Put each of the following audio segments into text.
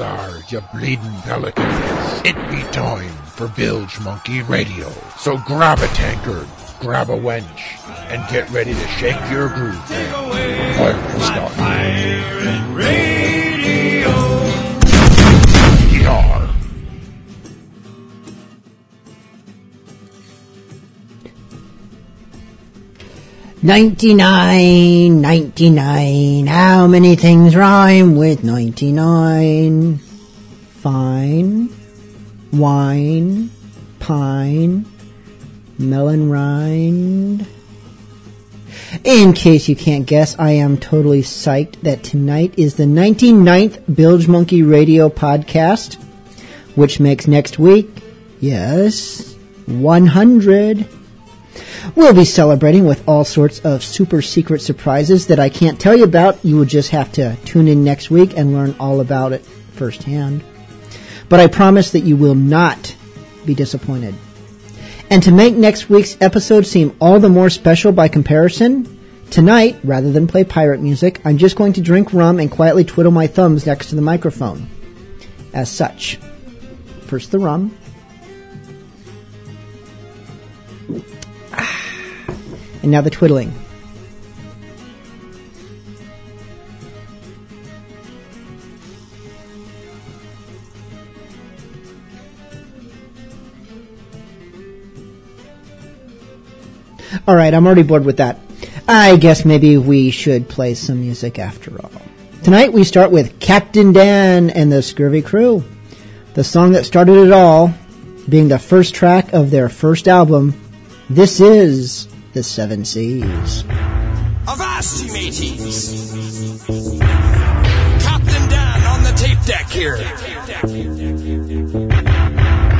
You bleeding pelicans. It be time for Bilge Monkey Radio. So grab a tankard, grab a wench, and get ready to shake your groove. Take 99, 99. How many things rhyme with 99? Fine. Wine. Pine. Melon rind. In case you can't guess, I am totally psyched that tonight is the 99th Bilge Monkey Radio podcast, which makes next week, yes, 100. We'll be celebrating with all sorts of super secret surprises that I can't tell you about. You will just have to tune in next week and learn all about it firsthand. But I promise that you will not be disappointed. And to make next week's episode seem all the more special by comparison, tonight, rather than play pirate music, I'm just going to drink rum and quietly twiddle my thumbs next to the microphone. As such, first the rum. And now the twiddling. All right, I'm already bored with that. I guess maybe we should play some music after all. Tonight we start with Captain Dan and the Scurvy Crew. The song that started it all, being the first track of their first album, This is the Seven Seas. Avast, ye mateys! Captain Dan on the tape deck here.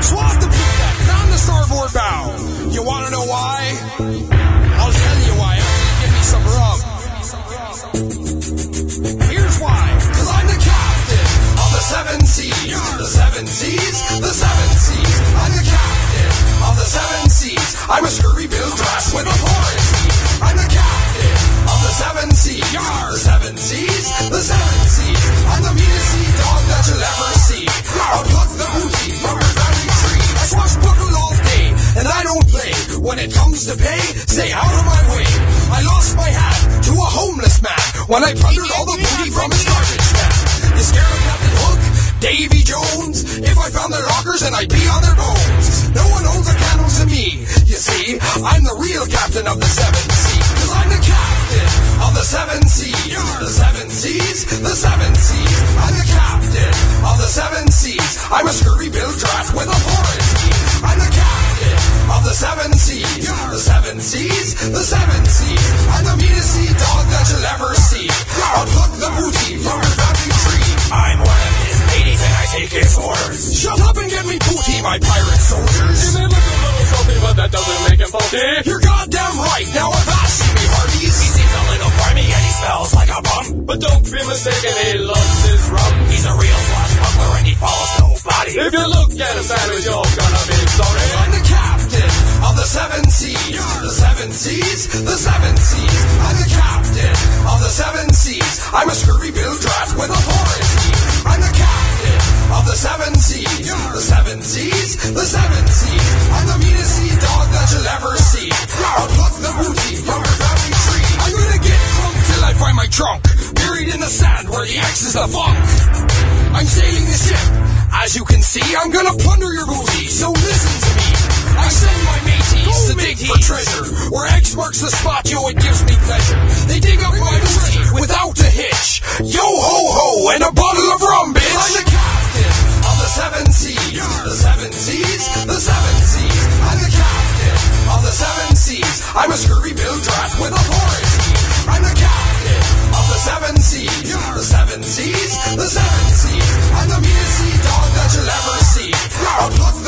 Swab the poop deck and on the starboard bow. You want to know why? I'll tell you why give me some rum. Here's why. Cause I'm the captain of the seven seas. The seven seas, the seven seas. I'm the captain of the seven seas. I'm a scurvy bill with authority. I'm the captain of the seven seas. The seven seas, the seven seas. I'm the meanest sea dog that you'll ever see. I'll pluck the booty from your family tree. I swashbuckle all day, and I don't play. When it comes to pay, stay out of my way. I lost my hat to a homeless man when I plundered all the booty from his garbage can. You scared of Captain Hook? Davy Jones. If I found their lockers then I'd be on their bones, no one owns a candle to me. You see, I'm the real captain of the seven seas. Cause I'm the captain of the seven seas. The seven seas, the seven seas. I'm the captain of the seven seas. I'm a scurvy built draft with a foreign key. I'm the captain of the seven seas. The seven seas, the seven seas. I'm the meanest sea dog that you'll ever see. I'll pluck the booty from your back take his orders. Shut up and get me booty, my pirate soldiers. You may look a little salty, but that doesn't make him faulty. You're goddamn right. Now if I see me hearty, he seems a little grimy and he smells like a bum. But don't be mistaken, he loves his rum. He's a real swashbuckler and he follows nobody. If you look at him savage, you're gonna be sorry. I'm the captain of the seven seas. You're the seven seas, the seven seas. I'm the captain of the seven seas. I'm a scurvy-built draft with authority. I'm the captain of the seven seas. The seven seas, the seven seas. I'm the meanest sea dog that you'll ever see. I'll pluck the booty from your family tree. I'm gonna get drunk till I find my trunk. Buried in the sand where the X is the funk. I'm sailing the ship. As you can see, I'm gonna plunder your booty, so listen to me. I send my mateys to dig for treasure. Where X marks the spot, yo, it gives me pleasure. I'm a scurvy bill draft with authority. I'm the captain of the seven seas. The seven seas, the seven seas. I'm the meanest sea dog that you'll ever see.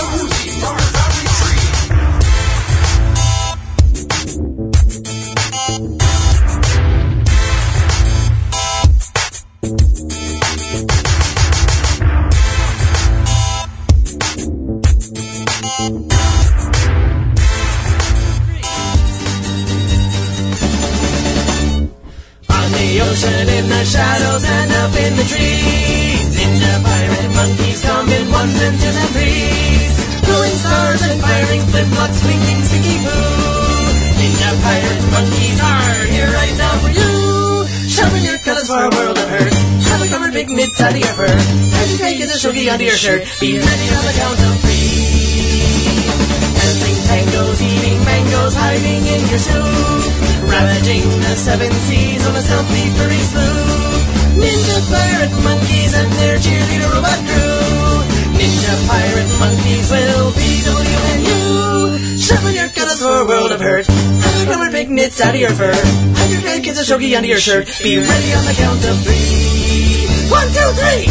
Covered big mitts out of your fur. And you take a shogi under your shirt. Be ready on the count of three. Dancing tangos, eating mangoes, hiding in your soup. Ravaging the seven seas on a stealthy furry sloop. Ninja pirate monkeys and their cheerleader robot crew. Ninja pirate monkeys will BW and you. Sharpen your cutlass for a world of hurt. Rubber big knits out of your fur. Have your grandkids a shogi under your shirt. Be ready on the count of three. One, two, three.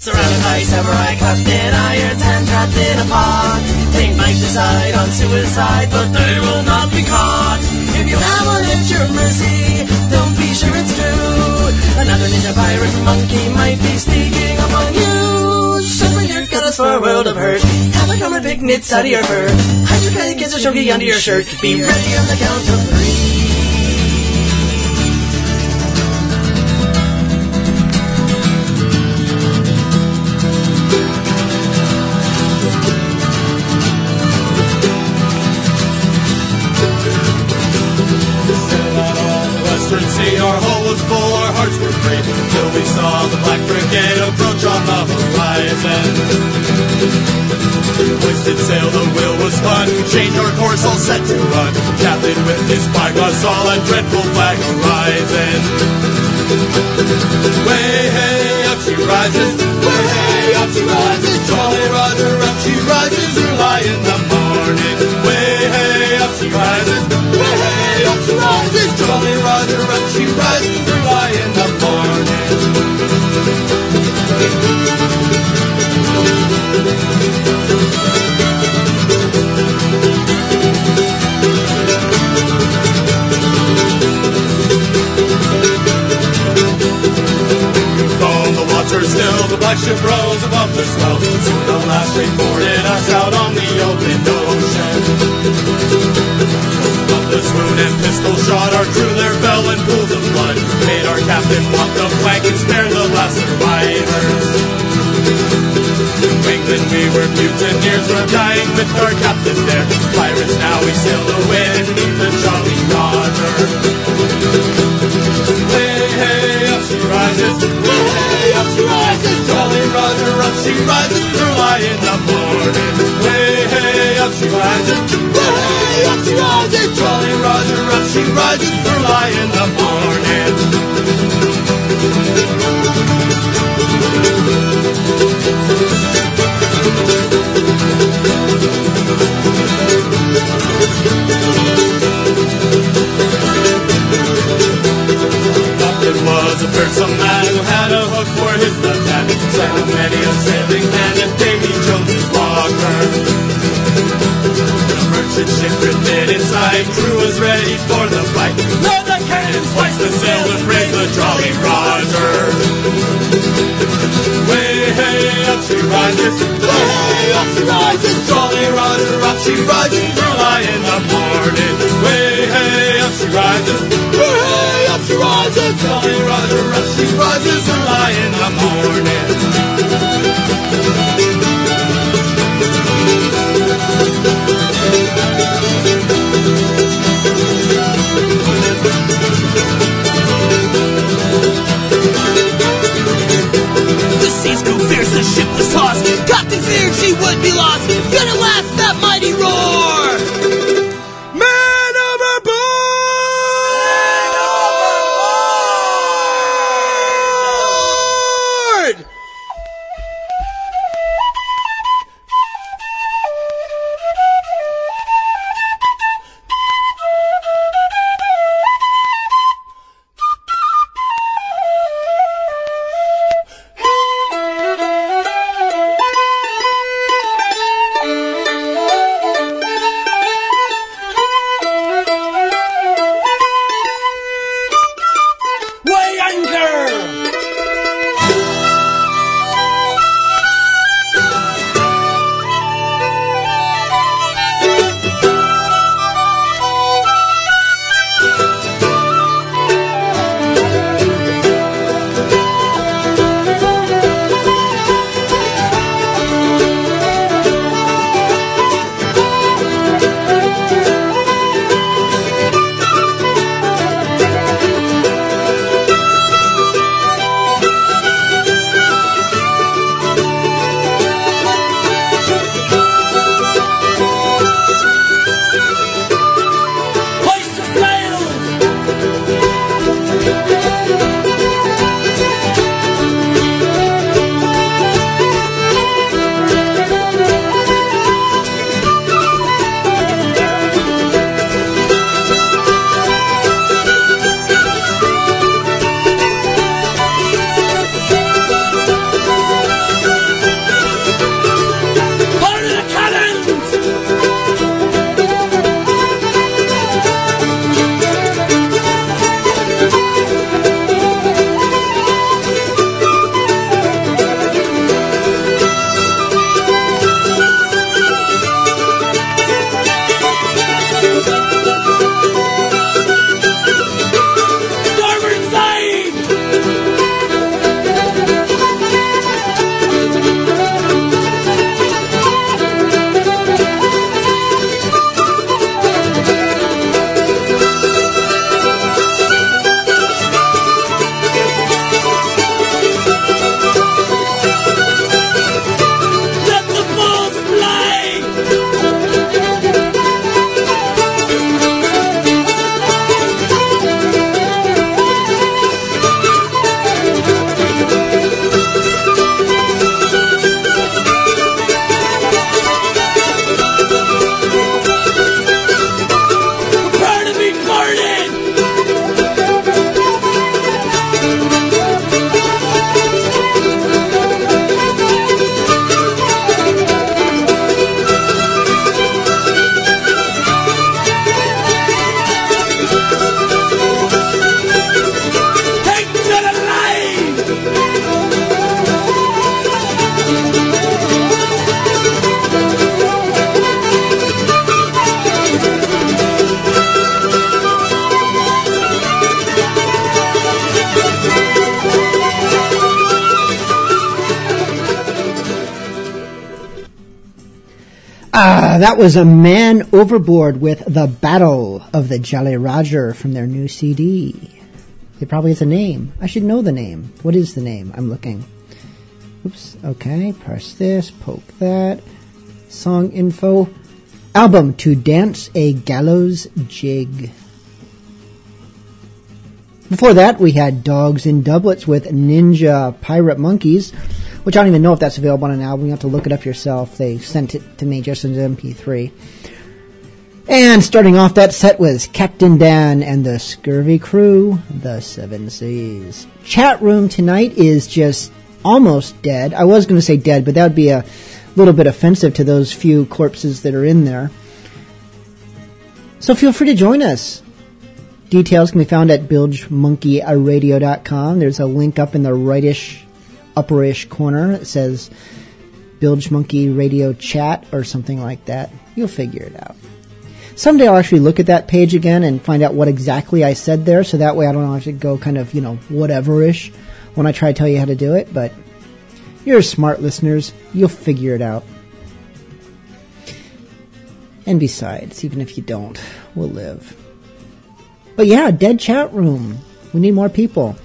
Surrounded by samurai captain irons and trapped in a pod. They might decide on suicide, but they will not be caught. If you have one at your mercy, don't be sure it's true. Another ninja pirate monkey might be sneaking among you. Sharpen your cutlass for a world of hurt. Have a big knits out of your fur. Hide your petty kids or shogi under your shirt. Be ready on the count of three. Set to run. Captain with his spyglass saw a dreadful flag horizon. Way hey, up she rises, way hey, black rose above the swell. Soon the last reported us out on the open ocean. Of the swoon and pistol shot, our crew there fell in pools of blood. Made our captain walk the plank and spare the last survivors. England, we were mutineers, we're dying with our captain she rises. Early in the morning. Hey, hey, up she rises. Hey, up she rises. Jolly Roger, up she rises. Early in the morning. Captain was a fearsome man. And many a sailing man and Davy Jones's walker. The merchant ship drifted inside, crew was ready for the fight. Load the cannons, hoist the sails, and raise the Jolly Roger. Way hey up she rises, way hey up she rises, Jolly Roger up she rises, early in the morning. Way hey up she rises, way hey up she rises, Jolly Roger up she rises, early in the morning. Seas grew the ship was tossed. Captain feared she would be lost. Gonna last that mighty roar. That was a man overboard with the Battle of the Jolly Roger from their new CD. It probably has a name. I should know the name. What is the name? I'm looking. Oops. Okay. Press this. Poke that. Song info. Album to dance a gallows jig. Before that, we had Dogs in Doublets with Ninja Pirate Monkeys, which I don't even know if that's available on an album. You have to look it up yourself. They sent it to me just as an MP3. And starting off that set was Captain Dan and the Scurvy Crew, the Seven Seas. Chat room tonight is just almost dead. I was going to say dead, but that would be a little bit offensive to those few corpses that are in there. So feel free to join us. Details can be found at bilgemonkeyradio.com. There's a link up in the rightish, upperish corner. It says Bilge Monkey Radio Chat or something like that. You'll figure it out. Someday I'll actually look at that page again and find out what exactly I said there, so that way I don't have to go kind of, you know, whatever-ish when I try to tell you how to do it, but you're smart listeners. You'll figure it out. And besides, even if you don't, we'll live. But yeah, dead chat room. We need more people.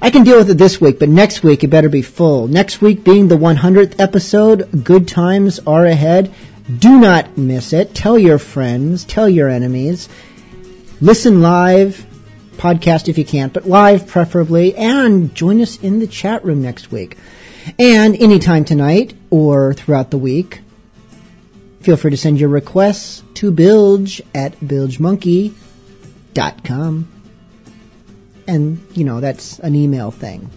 I can deal with it this week, but next week it better be full. Next week being the 100th episode, good times are ahead. Do not miss it. Tell your friends, tell your enemies. Listen live, podcast if you can't, but live preferably, and join us in the chat room next week. And anytime tonight or throughout the week, feel free to send your requests to bilge at bilgemonkey.com. And, you know, that's an email thing.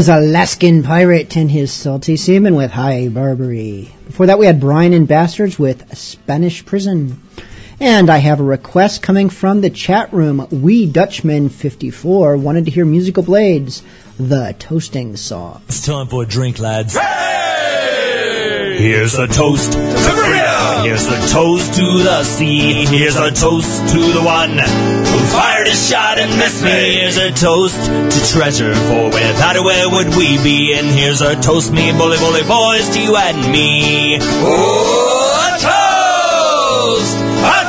Was Alaskan Pirate and his Salty Seaman with High Barbary. Before that, we had Brian and Bastards with Spanish Prison. And I have a request coming from the chat room. We Dutchman54 wanted to hear Musical Blades, the toasting song. It's time for a drink, lads. Here's a toast to freedom. Here's a toast to the sea. Here's a toast to the one who fired his shot and missed me. Here's a toast to treasure, for without it, where would we be? And here's a toast, me bully bully boys, to you and me. Oh, a toast! A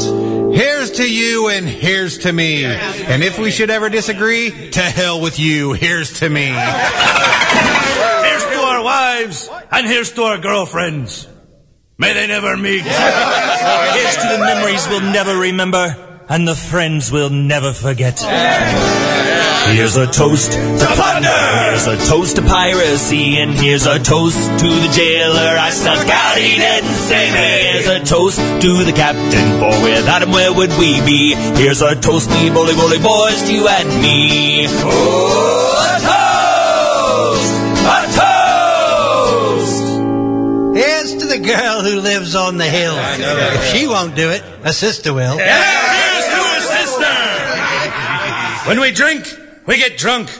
toast! Here's to you and here's to me. And if we should ever disagree, to hell with you. Here's to me. Here's to our wives, and here's to our girlfriends. May they never meet. Here's to the memories we'll never remember, and the friends we'll never forget. Here's a toast to plunder. Here's a toast to piracy, and here's a toast to the jailer. I snuck out, he didn't save me. Here's a toast to the captain, for without him, where would we be? Here's a toast, me bully bully boys, to you and me. Oh, Here's to the girl who lives on the hill. If she won't do it, a sister will. Here's to a sister. When we drink, we get drunk.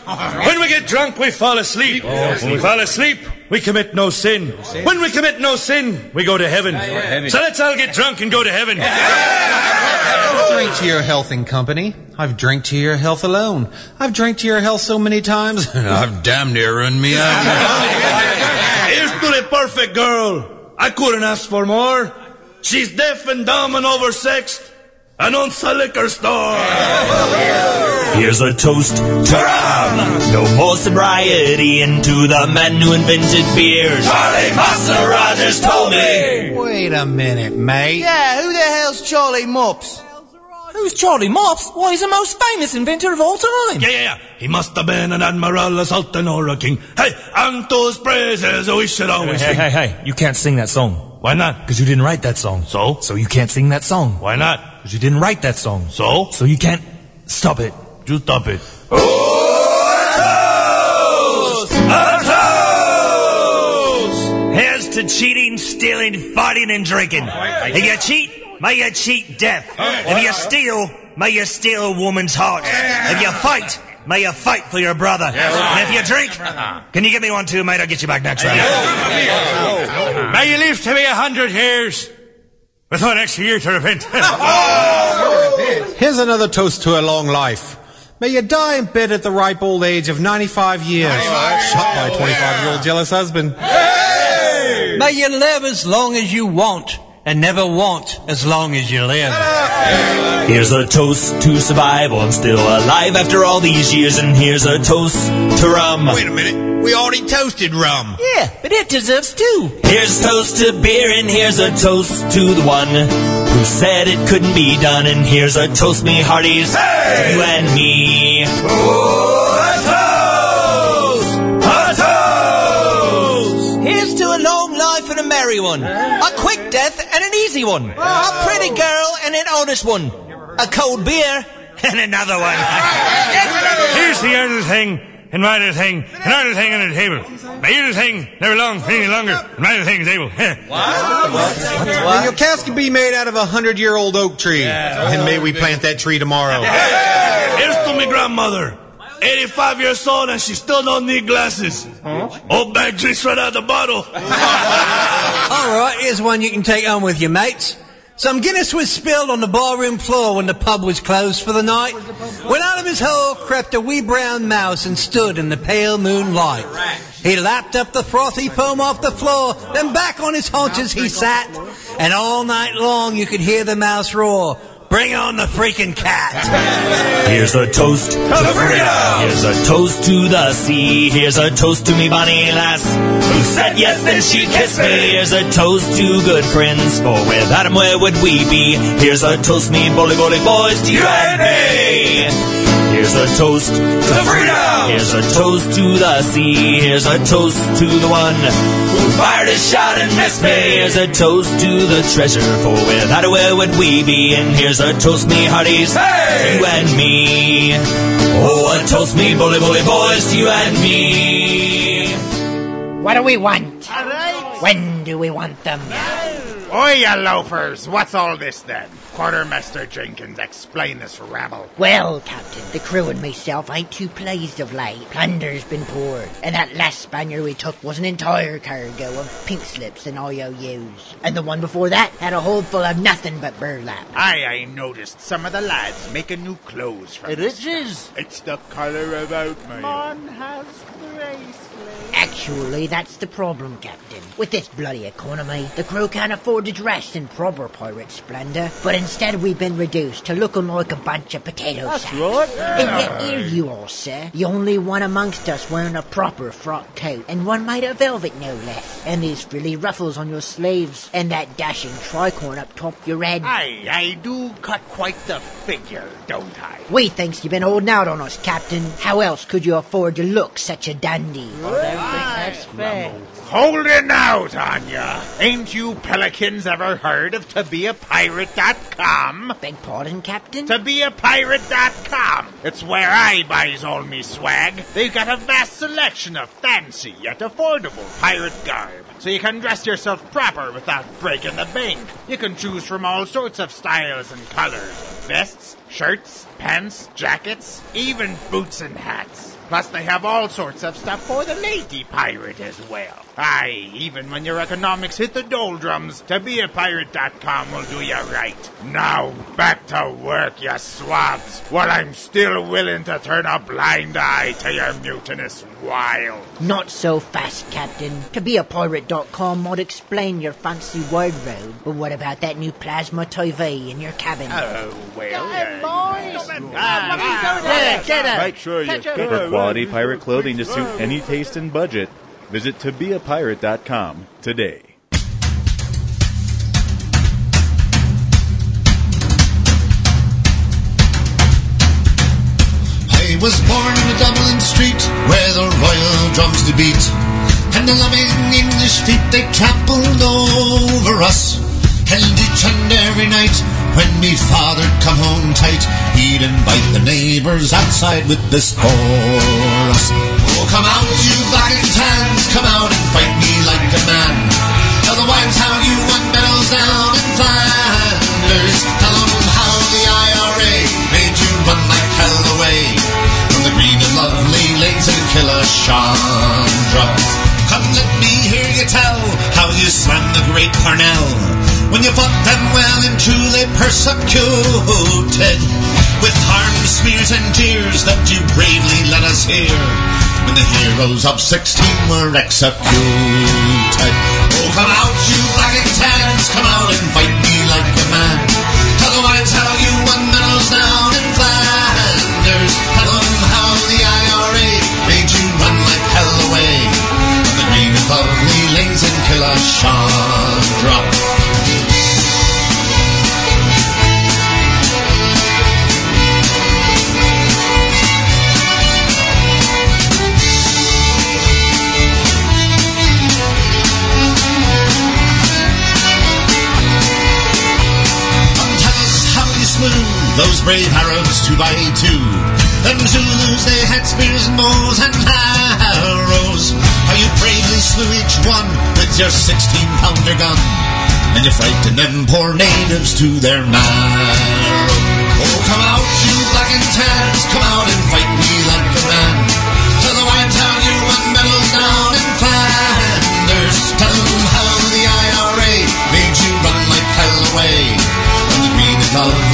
When we get drunk, we fall asleep. Oh, when we fall asleep, we commit no sin. When we commit no sin, we go to heaven. So let's all get drunk and go to heaven. Drink to your health and company. I've drank to your health alone. I've drank to your health so many times, and I've damn near run me out. Here's to the perfect girl. I couldn't ask for more. She's deaf and dumb and oversexed. And owns a liquor store. Here's a toast to rum. No more sobriety into the man who invented beer. Charlie Master Rogers told me. Wait a minute, mate. Yeah, who the hell's Charlie Mops? Who's Charlie Mops? Why, he's the most famous inventor of all time. Yeah, yeah, yeah. He must have been an admiral, a sultan, or a king. Hey, and those praises we should always Hey, sing. hey, hey, you can't sing that song. Why not? Because you didn't write that song. So? So you can't sing that song. Why not? Because you didn't write that song. So? So you can't stop it. You stop it. Here's to cheating, stealing, fighting, and drinking. If you cheat, may you cheat death. If you steal, may you steal a woman's heart. If you fight, may you fight for your brother. And if you drink, can you give me one too, mate? I'll get you back next round. May you live to be a hundred years. With one extra year to repent. Here's another toast to a long life. May you die in bed at the ripe old age of 95 years. Shot by a 25 year old jealous husband. May you live as long as you want, and never want as long as you live. Here's a toast to survival. I'm still alive after all these years, and here's a toast to rum. Wait a minute. We already toasted rum. Yeah, but it deserves two. Here's toast to beer, and here's a toast to the one who said it couldn't be done. And here's a toast, me hearties, to you and me. Oh, a toast! A toast! Here's to a long life and a merry one. A quick death and an easy one. A pretty girl and an honest one. A cold beer and another one. Here's the other thing, and my little thing, and our little thing on the table. My little thing never long any longer, and my little thing is able. May your casket be made out of a hundred year old oak tree. And may we plant that tree tomorrow. Here's to my grandmother. 85 years old and she still don't need glasses. Old bag drinks right out of the bottle. All right, here's one you can take home with you, mates. Some Guinness was spilled on the barroom floor when the pub was closed for the night. When out of his hole crept a wee brown mouse and stood in the pale moonlight. He lapped up the frothy foam off the floor, then back on his haunches he sat. And all night long you could hear the mouse roar, Bring on the freaking cat! Here's a toast to freedom. Here's a toast to the sea. Here's a toast to me bonnie lass who said yes, then she kissed me. Here's a toast to good friends, for without 'em where would we be? Here's a toast, me bully bully boys, to you and me. Here's a toast to freedom. Here's a toast to the sea. Here's a toast to the one who fired his shot and missed me. Here's a toast to the treasure, for without it, where would we be? And here's a toast, me hearties, you and me. Oh, a toast, me bully bully boys, to you and me. What do we want? When do we want them? Oi, you loafers! What's all this then? Quartermaster Jenkins, explain this rabble. Well, Captain, the crew and myself ain't too pleased of late. Plunder's been poured, and that last Spaniard we took was an entire cargo of pink slips and IOUs. And the one before that had a hold full of nothing but burlap. Aye, I noticed some of the lads making new clothes from It this stuff. It's the colour about me. Man has bracelet. Actually, that's the problem, Captain. With this bloody economy, the crew can't afford to dress in proper pirate splendor, but instead we've been reduced to looking like a bunch of potato That's sacks. right. And yet here you are, sir. The only one amongst us wearing a proper frock coat, and one made of velvet no less. And these frilly ruffles on your sleeves, and that dashing tricorn up top your head. Aye, I do cut quite the figure, don't I? We thinks you've been holding out on us, Captain. How else could you afford to look such a dandy? I don't think that's fair. Holding out on ya. Ain't you pelicans ever heard of tobeapirate.com? Beg pardon, Captain? Tobeapirate.com. It's where I buys all me swag. They've got a vast selection of fancy yet affordable pirate garb. So you can dress yourself proper without breaking the bank. You can choose from all sorts of styles and colors. Vests, shirts, pants, jackets, even boots and hats. Plus, they have all sorts of stuff for the lady pirate as well. Aye, even when your economics hit the doldrums, tobeapirate.com will do you right. Now, back to work, you swabs, while I'm still willing to turn a blind eye to your mutinous wild. Not so fast, Captain. To be a pirate.com might explain your fancy wardrobe, but what about that new plasma TV in your cabin? Oh, well. Hey, uh, boys. Ah, Yeah, get up. Make sure you Catch up. pick a quality pirate clothing to suit any taste and budget. Visit tobeapirate.com today. I was born in a Dublin street where the royal drums do beat, and the loving English feet they trampled over us. And each and every night when me father'd come home tight, he'd invite the neighbours outside with this chorus. Oh, come out, you black and tans, come out and fight me like a man. Tell the wives how you won medals down in Flanders. Tell them how the IRA made you run like hell away from the green and lovely lanes in Killeshandra. Come, let me hear you tell how you slammed the great Parnell when you fought them well and truly persecuted with harm, smears, and tears that you bravely let us hear when the heroes of 16 were executed. Oh, come out, you black and tans, come out and fight me like a man. Tell the wives how you won medals down in Flanders. Tell them how the IRA made you run like hell away the green lovely lanes in. Come those brave Arabs two by two. Them Zulus, they had spears and bows and arrows. How you bravely slew each one with your 16 pounder gun. And you frightened them poor natives to their marrow. Oh, come out, you black and tans, come out and fight me like a man. Tell the wives how you won medals down in Flanders. Tell them how the IRA made you run like hell away from the green and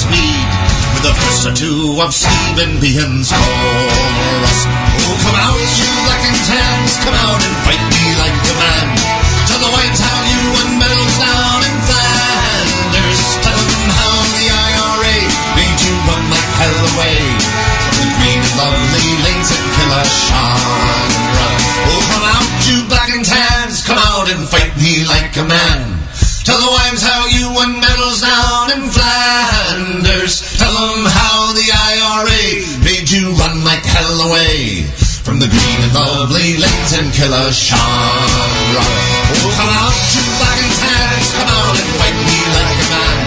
speed with a fist or two of Stephen Behan's chorus. Oh, come out, you black and tans, come out and fight me like a man. Tell the whites how you won medals down in Flanders. Tell them how the IRA made you run like hell away. From the green and lovely lanes at Killashandra. Oh, come out, you black and tans, come out and fight me like a man. Tell the wives how you won medals down in Flanders. Tell them how the IRA made you run like hell away from the green and lovely lanes in Killashandra. Oh, come out, you black and tans, come out and fight me like a man.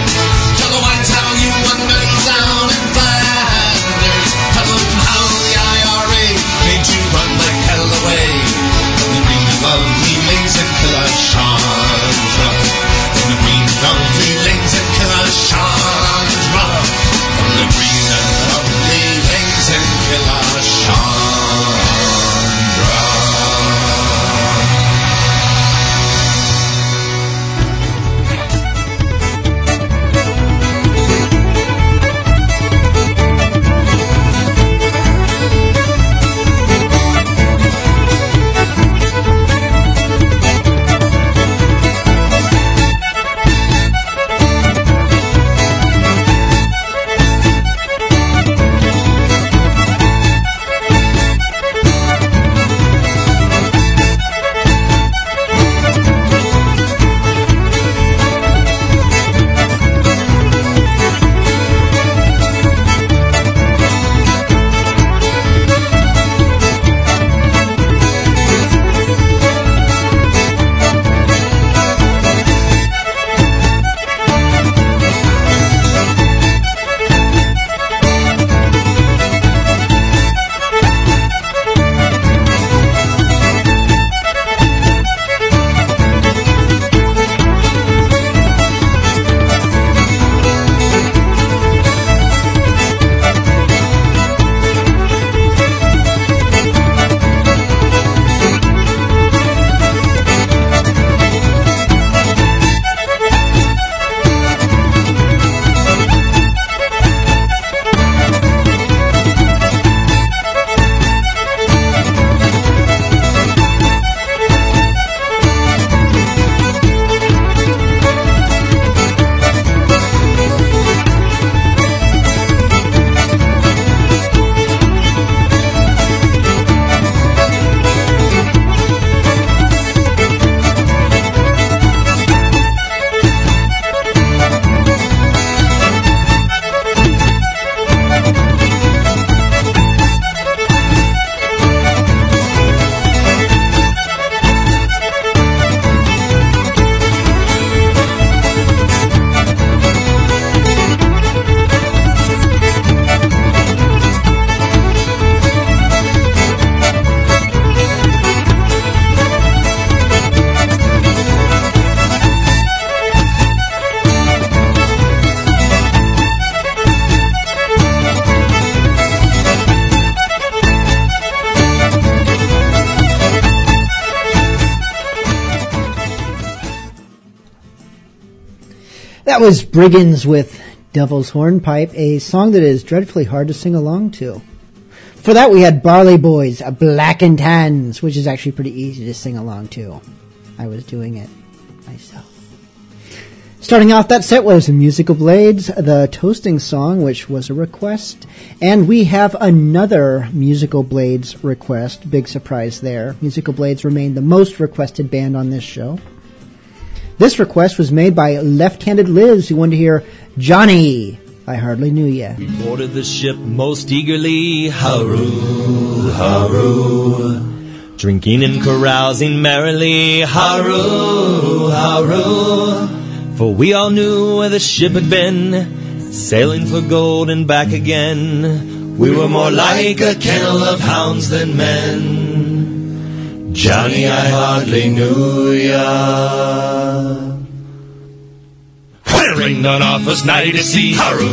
That was Brigands with Devil's Hornpipe, a song that is dreadfully hard to sing along to. For that we had Barley Boys, a Black and Tans, which is actually pretty easy to sing along to. I was doing it myself. Starting off that set was Musical Blades, the toasting song, which was a request. And we have another Musical Blades request. Big surprise there. Musical Blades remained the most requested band on this show. This request was made by Left-Handed Liz, who wanted to hear Johnny. I hardly knew ya. We boarded the ship most eagerly, haru, haru. Drinking and carousing merrily, haru, haru. For we all knew where the ship had been, sailing for gold and back again. We were more like a kennel of hounds than men. Johnny, I hardly knew ya. Wearing the Norfolk's nighty to see haru,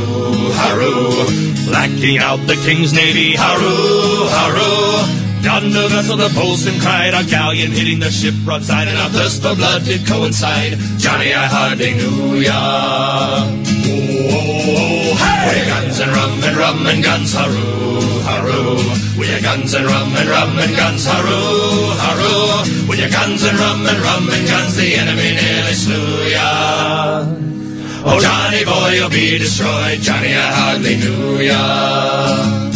haru. Blacking out the King's Navy, haru, haru. Down the vessel the boatswain cried, our galleon hitting the ship broadside, and our thirst for blood did coincide. Johnny, I hardly knew ya. Oh, oh, oh. hey! We're guns and rum and rum and guns, haroo, haroo. We're guns and rum and rum and guns, haroo, haroo. We're guns and rum and rum and guns, the enemy nearly slew ya. Oh, Johnny boy, you'll be destroyed. Johnny, I hardly knew ya.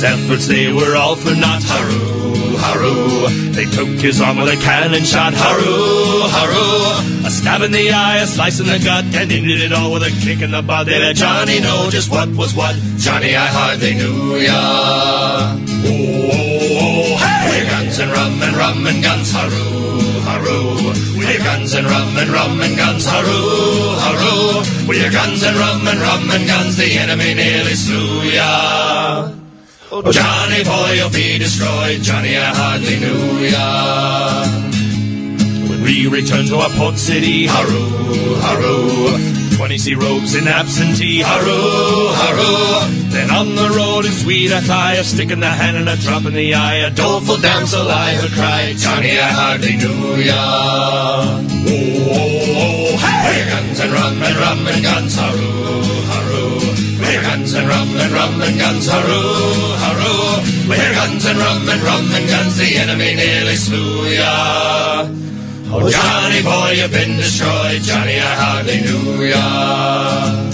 His efforts, they were all for naught. Haroo, haroo. They took his arm with a cannon shot. Haroo, haroo. A stab in the eye, a slice in the gut, and ended it all with a kick in the butt. They let Johnny know just what was what. Johnny, I hardly knew ya. Oh, oh, oh, hey! We're guns and rum and rum and guns. Haroo, haroo. We're guns and rum and rum and guns. Haroo, haroo. We're guns and rum and rum and guns. The enemy nearly slew ya. Oh, Johnny boy, you'll be destroyed. Johnny, I hardly knew ya. When we return to our port city, haroo, haroo. Twenty sea rogues in absentee, haroo, haroo. Then on the road in sweet Athai, a stick in the hand and a drop in the eye, a doleful damsel I heard cry, Johnny, I hardly knew ya. Oh, oh, oh, hey! Guns and rum and rum and guns, haroo, Guns and rum and rum and guns, haroo, haroo. We're guns and rum and rum and guns, the enemy nearly slew ya. Oh, Johnny boy, you've been destroyed. Johnny, I hardly knew ya.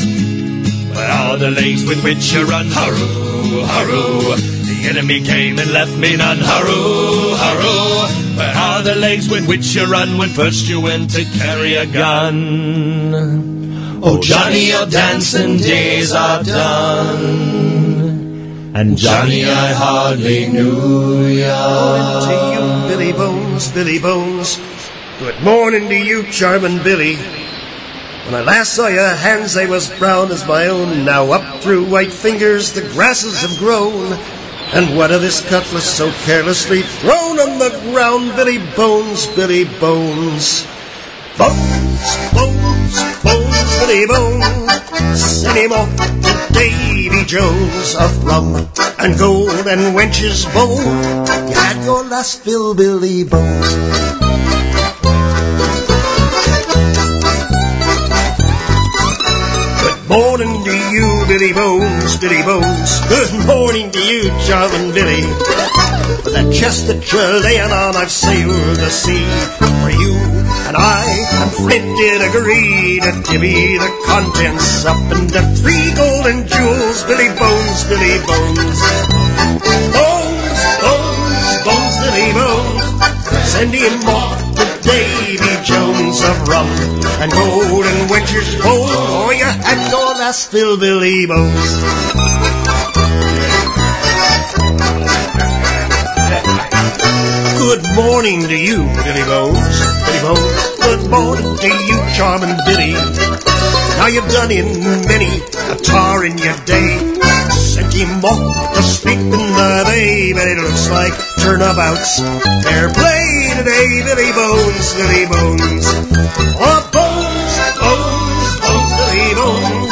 But all the legs with which you run, haroo, haroo. The enemy came and left me none, haroo, haroo. But all the legs with which you run when first you went to carry a gun. Oh, Johnny, your dancing days are done. And oh, Johnny, I hardly knew ya. to you, Billy Bones, Billy Bones. Good morning to you, charming Billy. When I last saw your hands, they was brown as my own. Now up through white fingers, the grasses have grown. And what of this cutlass so carelessly thrown on the ground? Billy Bones, Billy Bones. Bones, Bones, Bones. Send him to Davy Jones of rum and gold and wenches bold. You had your last fill, Billy Bones. Morning to you, Billy Bones, Billy Bones. Good morning to you, charming Billy. For that chest that you're laying on, I've sailed the sea. For you and I and Flint did agree to divvy the contents up into three golden jewels, Billy Bones, Billy Bones. Bones, Bones, Bones, Billy Bones. Send him off to Davy Jones of rum and gold oh, and wenches gold. Oh, had your last fill, Billy Bones. Good morning to you, Billy Bones. Billy Bones. Good morning to you, charming Billy. Now you've done in many a tar in your day. Sent him off to sleep in the but it looks like turnabouts. Fair play today, Billy Bones, Billy Bones. Oh, Bones, Bones, Bones, Billy Bones.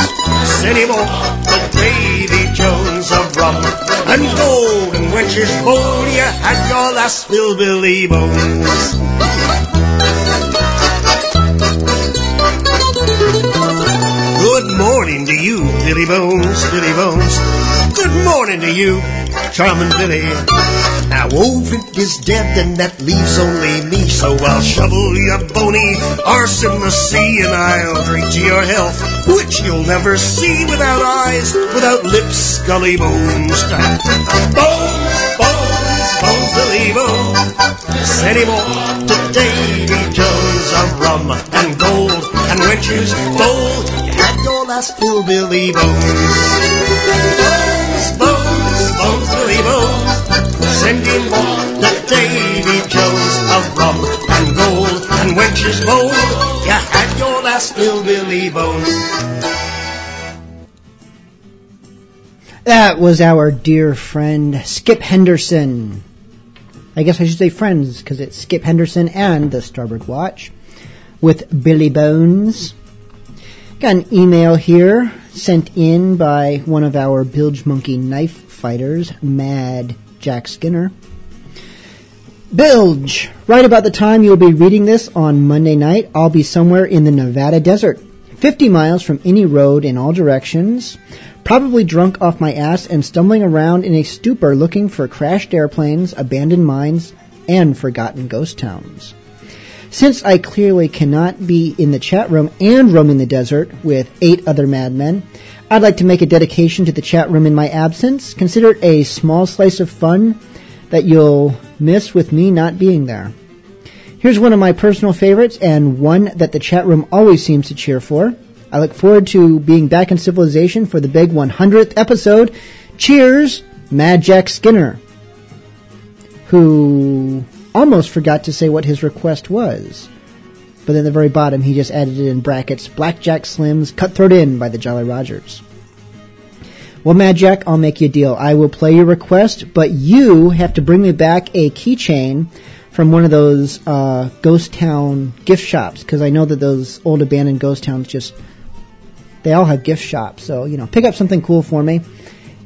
Sent him off to Davy Jones of rum and gold wenches bold. You had your last fill, Billy Bones. Good morning to you, Billy Bones, Billy Bones. Good morning to you, charming Billy. Now Flint is dead and that leaves only me, so I'll shovel your bony arse in the sea and I'll drink to your health, which you'll never see without eyes, without lips, scully bones. Bones, bones, bones, Billy Bones. Send him off to Davy Jones of rum and gold and wenches bold. Had your last Billy Bones. Bones. Send him off to Davy Jones of rum and gold and wenches bold. You had your last fill, Billy Bones. That was our dear friend Skip Henderson. I guess I should say friends because it's Skip Henderson and the Starboard Watch with Billy Bones. Got an email here sent in by one of our Bilge Monkey knife fighters, Mad Jack Skinner. Bilge, right about the time you'll be reading this on Monday night, I'll be somewhere in the Nevada desert 50 miles from any road in all directions, probably drunk off my ass and stumbling around in a stupor looking for crashed airplanes, abandoned mines, and forgotten ghost towns. Since I clearly cannot be in the chat room and roaming the desert with eight other madmen, I'd like to make a dedication to the chat room in my absence. Consider it a small slice of fun that you'll miss with me not being there. Here's one of my personal favorites and one that the chat room always seems to cheer for. I look forward to being back in civilization for the big 100th episode. Cheers, Mad Jack Skinner, who almost forgot to say what his request was. But at the very bottom, he just added it in brackets Blackjack Slims Cutthroat Inn by the Jolly Rogers. Well, Mad Jack, I'll make you a deal. I will play your request, but you have to bring me back a keychain from one of those uh, ghost town gift shops because I know that those old abandoned ghost towns just they all have gift shops. So you know, pick up something cool for me.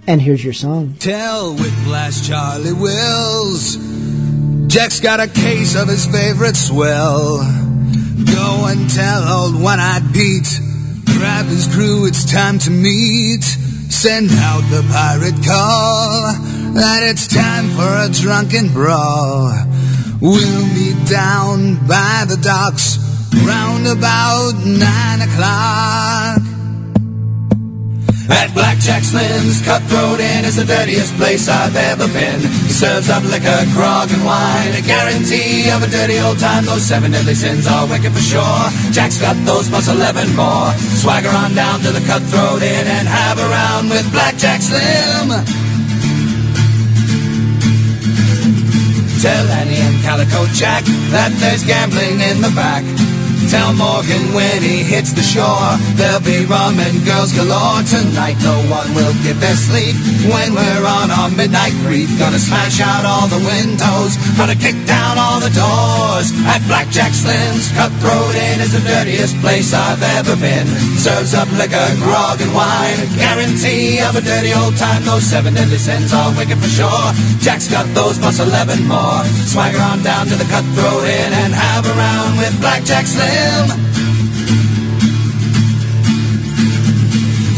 And here's your song. Tell Whiplash Charlie Wills. Jack's got a case of his favorite swell. Tell old One Eyed Pete. Grab his crew, it's time to meet. Send out the pirate call. That it's time for a drunken brawl. We'll meet down by the docks round about nine o'clock. At Blackjack Slim's, Cutthroat Inn is the dirtiest place I've ever been. He serves up liquor, grog, and wine. A guarantee of a dirty old time. Those seven deadly sins are wicked for sure. Jack's got those plus eleven more. Swagger on down to the Cutthroat Inn and have a round with Blackjack Slim. Tell Annie and Calico Jack that there's gambling in the back. Tell Morgan when he hits the shore, there'll be rum and girls galore. Tonight no one will get their sleep when we're on our midnight creep. Gonna smash out all the windows, gonna kick down all the doors. At Blackjack Slim's, Cutthroat Inn is the dirtiest place I've ever been. Serves up liquor, grog, and wine. Guarantee of a dirty old time. Those seven deadly sins are wicked for sure. Jack's got those plus eleven more. Swagger on down to the Cutthroat Inn and have a round with Blackjack Slim. him.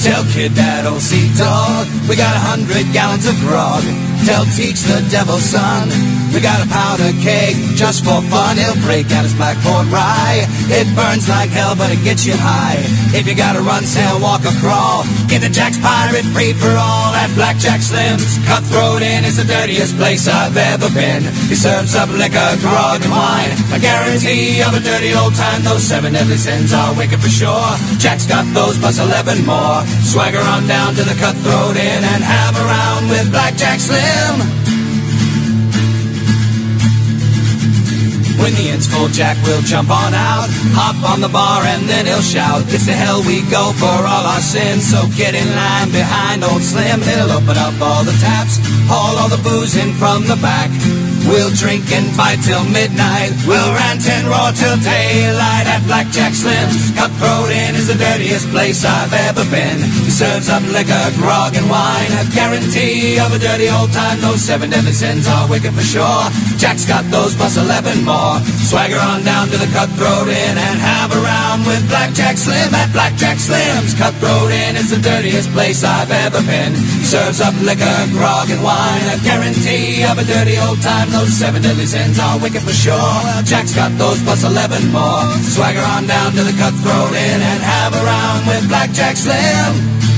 Tell Kid that old sea dog we got a hundred gallons of grog. Tell Teach the devil's son we got a powder keg just for fun. He'll break out his blackboard rye. It burns like hell, but it gets you high. If you gotta run, sail, walk, or crawl, get the Jack's Pirate free for all at Blackjack Slim's. Cutthroat Inn is the dirtiest place I've ever been. He serves up liquor, grog, and wine. A guarantee of a dirty old time. Those seven deadly sins are wicked for sure. Jack's got those plus eleven more. Swagger on down to the Cutthroat Inn and have a round with Blackjack Slim. When the end's full, Jack will jump on out, hop on the bar, and then he'll shout, It's the hell we go for all our sins. So get in line behind old Slim. He'll open up all the taps, haul all the booze in from the back. We'll drink and fight till midnight. We'll rant and roar till daylight at Blackjack Slim's. Cutthroat Inn is the dirtiest place I've ever been. He serves up liquor, grog, and wine. A guarantee of a dirty old time. Those seven deadly sins are wicked for sure. Jack's got those plus eleven more. Swagger on down to the Cutthroat Inn and have a round with Blackjack Slim at Blackjack Slim's. Cutthroat Inn is the dirtiest place I've ever been. He serves up liquor, grog, and wine. A guarantee of a dirty old time. Those seven deadly sins are wicked for sure. Jack's got those plus eleven more. Swagger on down to the Cutthroat Inn and have a round with Blackjack Slim.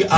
Something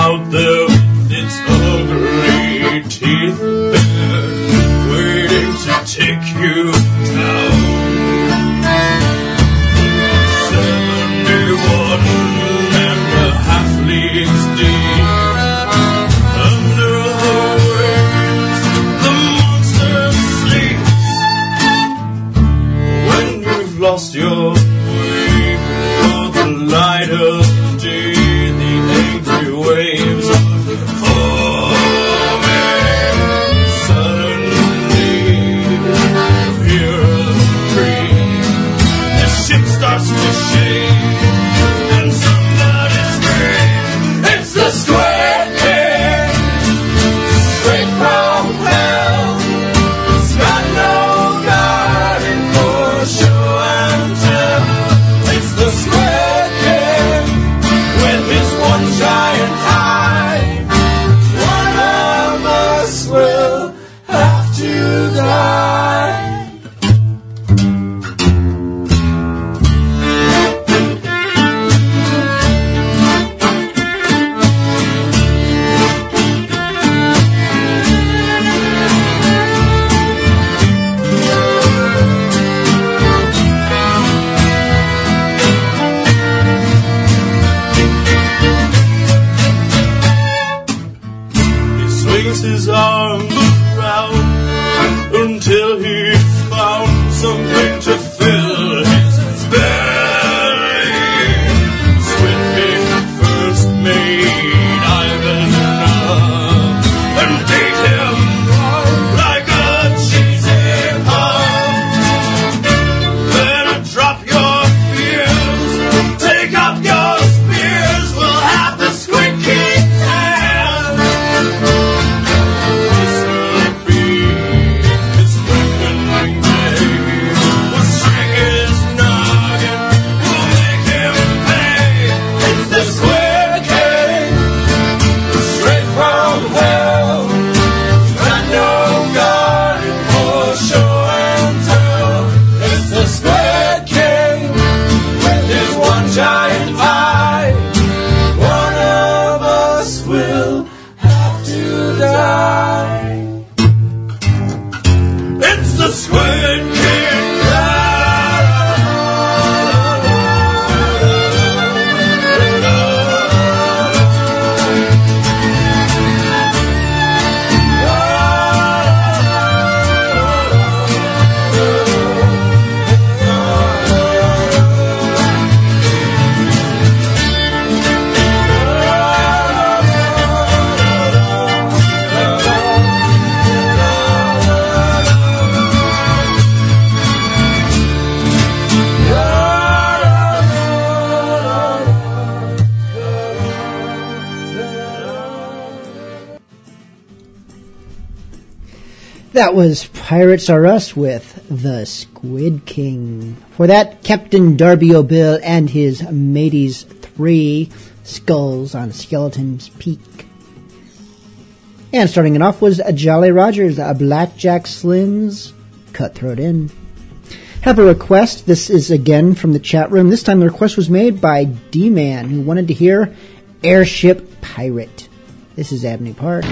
was Pirates Are Us with The Squid King. For that, Captain Darby O'Bill and his mateys three skulls on Skeleton's Peak. And starting it off was a Jolly Rogers, a Blackjack Slims, Cutthroat Inn. Have a request. This is again from the chat room. This time the request was made by D Man, who wanted to hear Airship Pirate. This is Abney Park.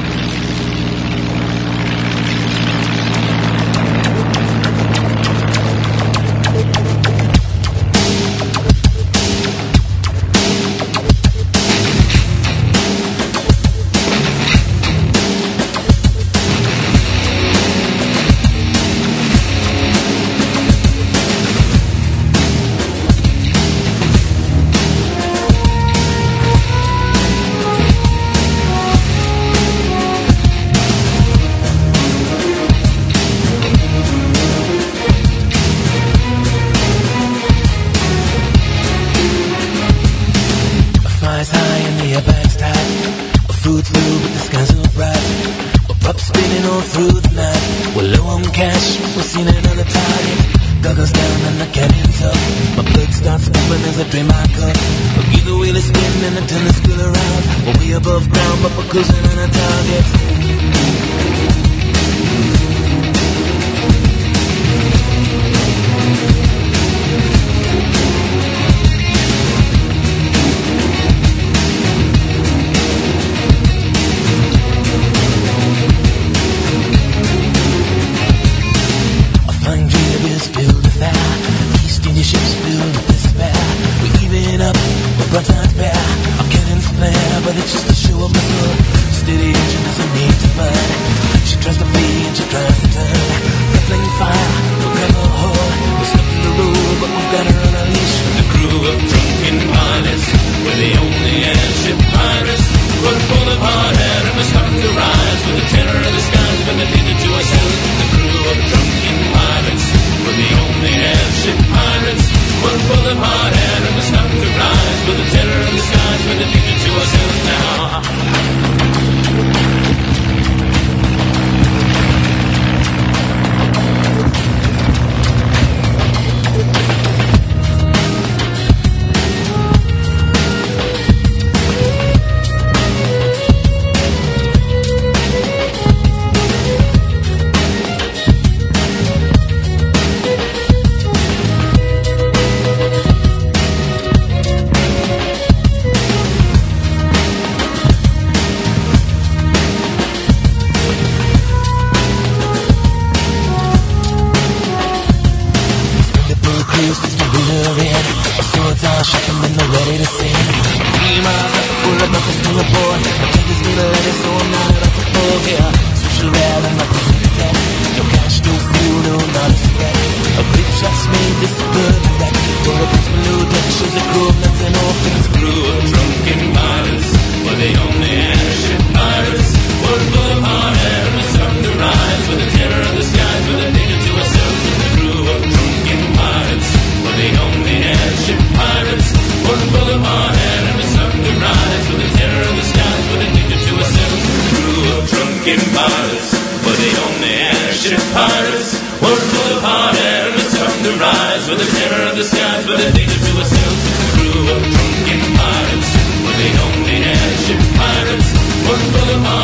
Full of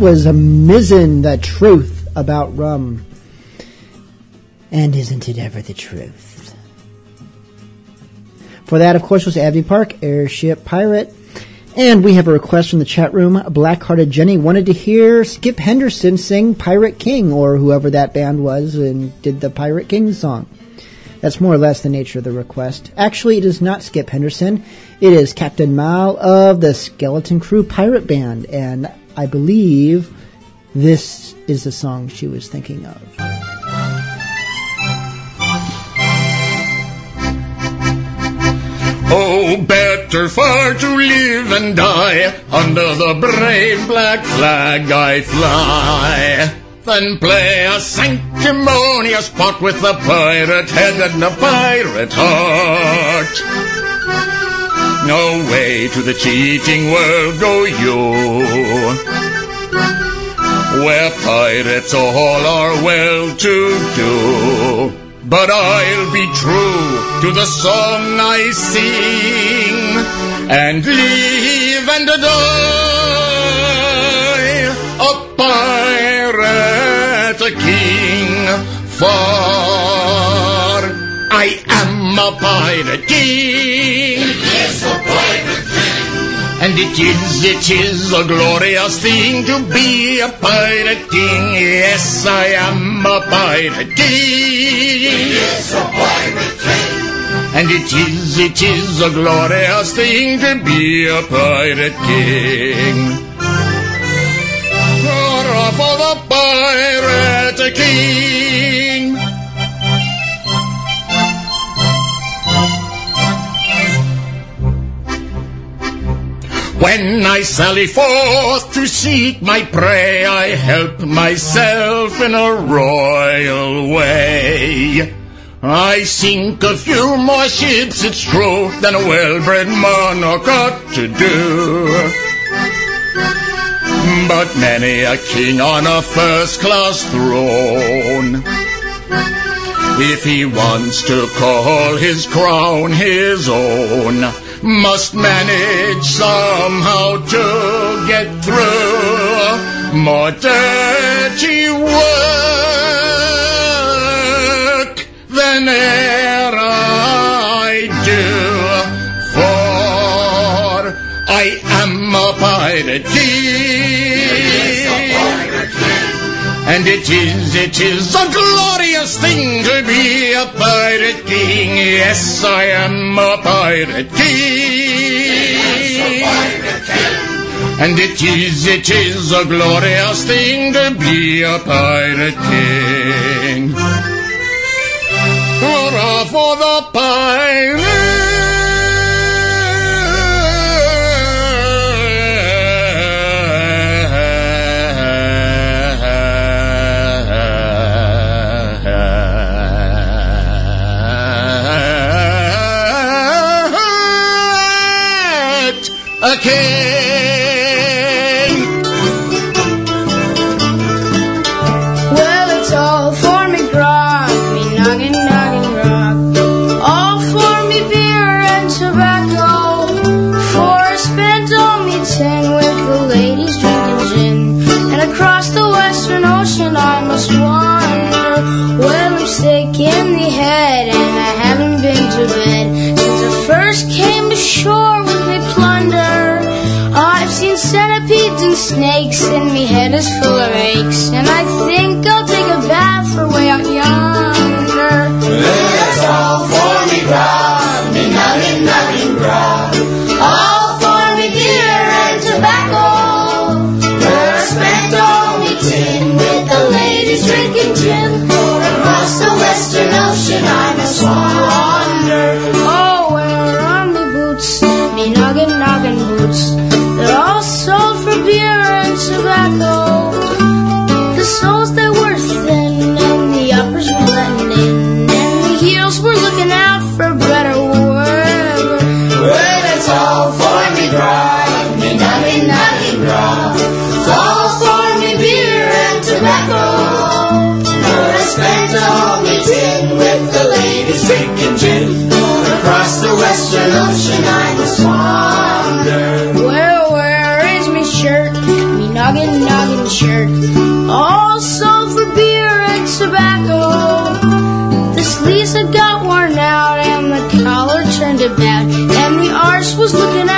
Was a mizzen, the truth about rum. And isn't it ever the truth? For that, of course, was Abney Park, Airship Pirate. And we have a request from the chat room. Blackhearted Jenny wanted to hear Skip Henderson sing Pirate King, or whoever that band was and did the Pirate King song. That's more or less the nature of the request. Actually, it is not Skip Henderson. It is Captain Mal of the Skeleton Crew Pirate Band, and I believe this is the song she was thinking of. Oh, better far to live and die under the brave black flag I fly than play a sanctimonious part with the pirate head and the pirate heart. No way to the cheating world go you, where pirates all are well to do. But I'll be true to the song I sing and live and die a pirate king. For I am a pirate king. Yes, a king. And it is, it is a glorious thing to be a pirate king. Yes, I am a pirate king. Yes, a pirate king. And it is, it is a glorious thing to be a pirate king. Hurrah for the pirate king. When I sally forth to seek my prey, I help myself in a royal way. I sink a few more ships, it's true, than a well-bred monarch ought to do. But many a king on a first-class throne, if he wants to call his crown his own, must manage somehow to get through more dirty work than e'er I do. For I am a pirate And it is, it is a glorious thing to be a pirate king. Yes, I am a pirate king. And it is, it is a glorious thing to be a pirate king. Hurrah for the pirate. Head and I haven't been to bed since I first came ashore with me plunder. I've seen centipedes and snakes, and me head is full of aches. And I think was looking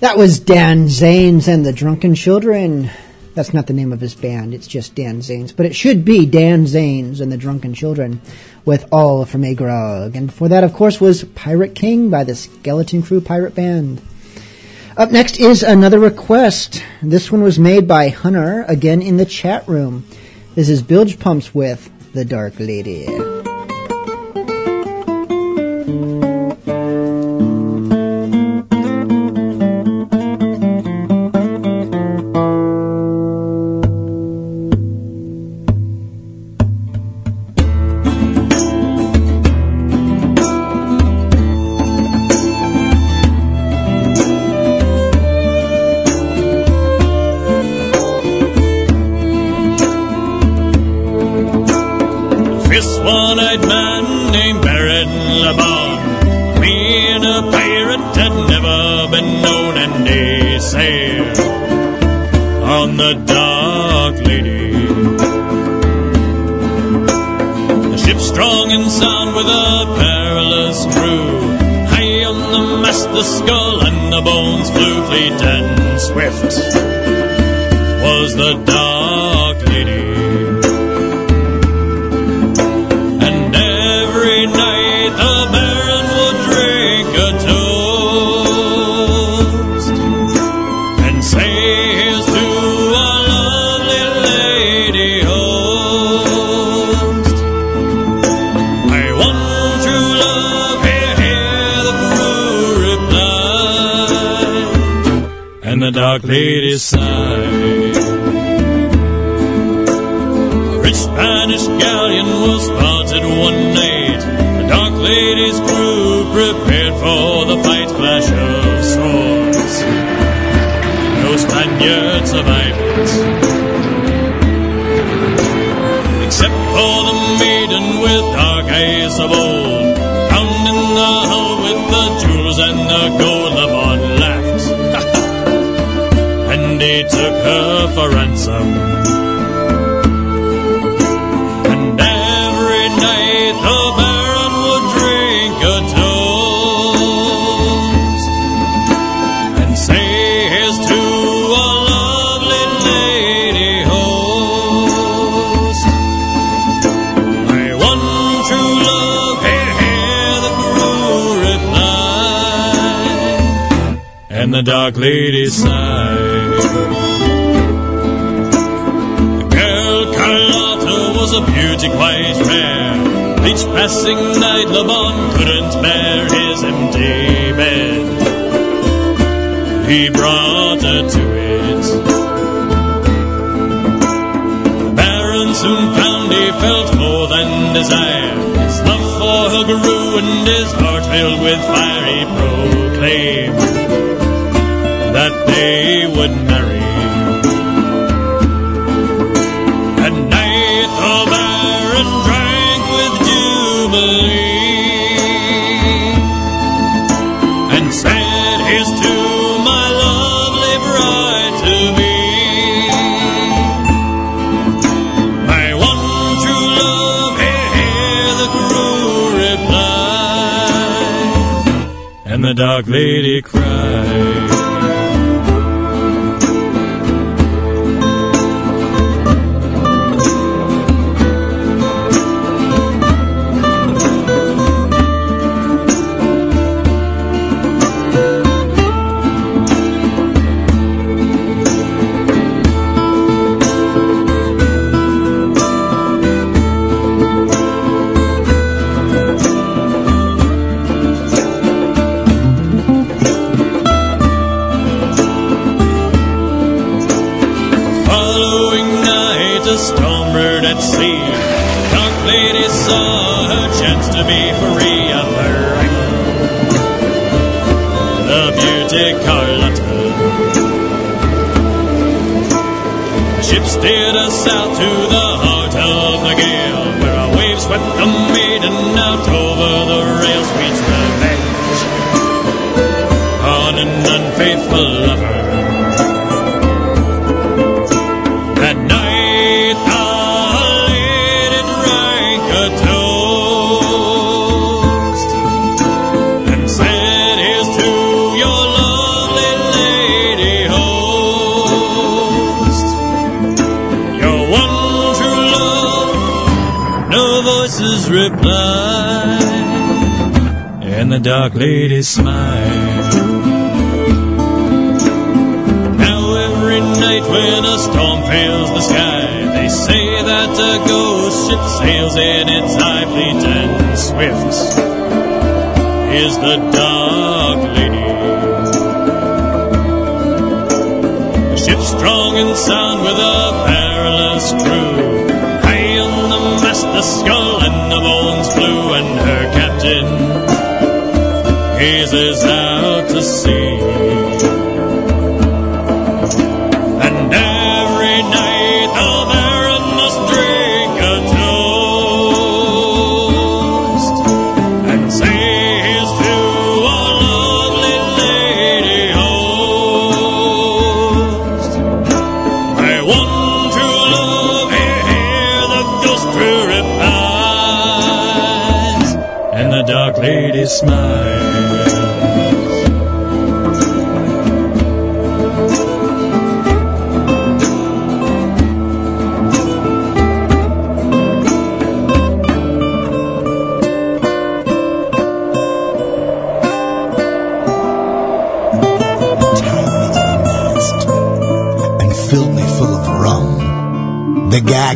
That was Dan Zanes and the Drunken Children. That's not the name of his band, it's just Dan Zanes. But it should be Dan Zanes and the Drunken Children with All for Me Grog. And before that, of course, was Pirate King by the Skeleton Crew Pirate Band. Up next is another request. This one was made by Hunter, again in the chat room. This is Bilge Pumps with The Dark Lady. The crew reply, and the dark lady sighed. A rich Spanish galleon was spotted one night. The dark lady's crew prepared for the fight, clash Spaniard survived. Except for the maiden with dark eyes of old. Found in the hull with the jewels and the gold, bond laughed. and he took her for ransom. Dark lady sighed. The girl Carlotta was a beauty quite rare. Each passing night, Le Bon couldn't bear his empty bed. He brought her to it. The Baron soon found he felt more than desire. His love for her grew and his heart filled with fire. He proclaimed they would marry. At night the Baron drank with jubilee and said, "Here's to my lovely bride to be." I want true love, the reply, and the dark lady cried. Us south to the heart of the gale, where our waves swept the maiden out over the rails. Sweet revenge on an unfaithful lover. The dark lady smiled. Now every night when a storm fills the sky, they say that a ghost ship sails in its high fleet and swift is the dark lady. A ship strong and sound with a perilous crew. High on the mast, the skull gazes out to sea.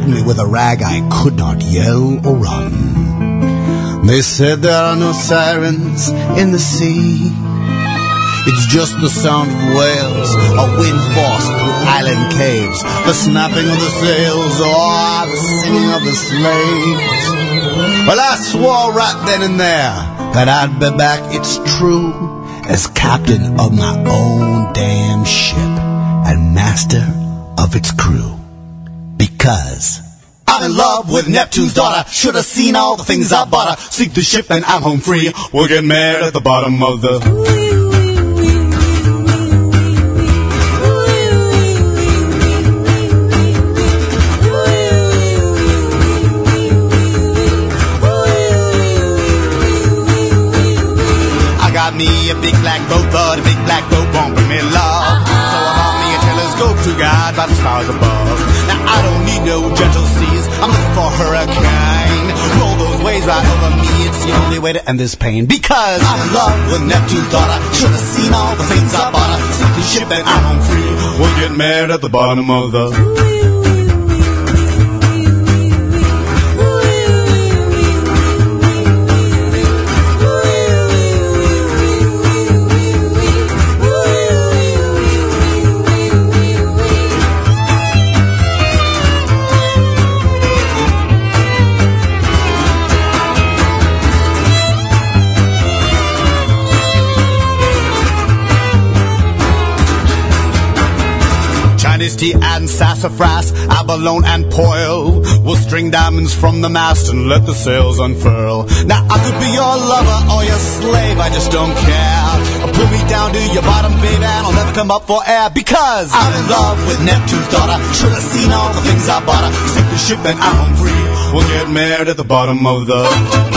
They gagged me with a rag. I could not yell or run. They said there are no sirens in the sea. It's just the sound of whales, a wind force through island caves, the snapping of the sails, or the singing of the slaves. Well, I swore right then and there that I'd be back, it's true, as captain of my own damn ship and master of its crew. Because I'm in love with Neptune's daughter. Should have seen all the things I bought her. Sink the ship and I'm home free. We'll get married at the bottom of the. I got me a big black boat, but a big black boat won't bring me love. So I bought me a telescope to guide by the stars above. No gentle seas, I'm looking for a hurricane. Roll those waves right over me, it's the only way to end this pain. Because I'm in love with Neptune's daughter. Should have seen all the things I bought her. Sink the ship and I'm home free. We'll get married at the bottom of the. Tea and sassafras, abalone and poil. We'll string diamonds from the mast and let the sails unfurl. Now I could be your lover or your slave, I just don't care. Pull me down to your bottom, baby, and I'll never come up for air because I'm in love with Neptune's daughter. Should have seen all the things I bought her. Sink the ship and I'm free. We'll get married at the bottom of the.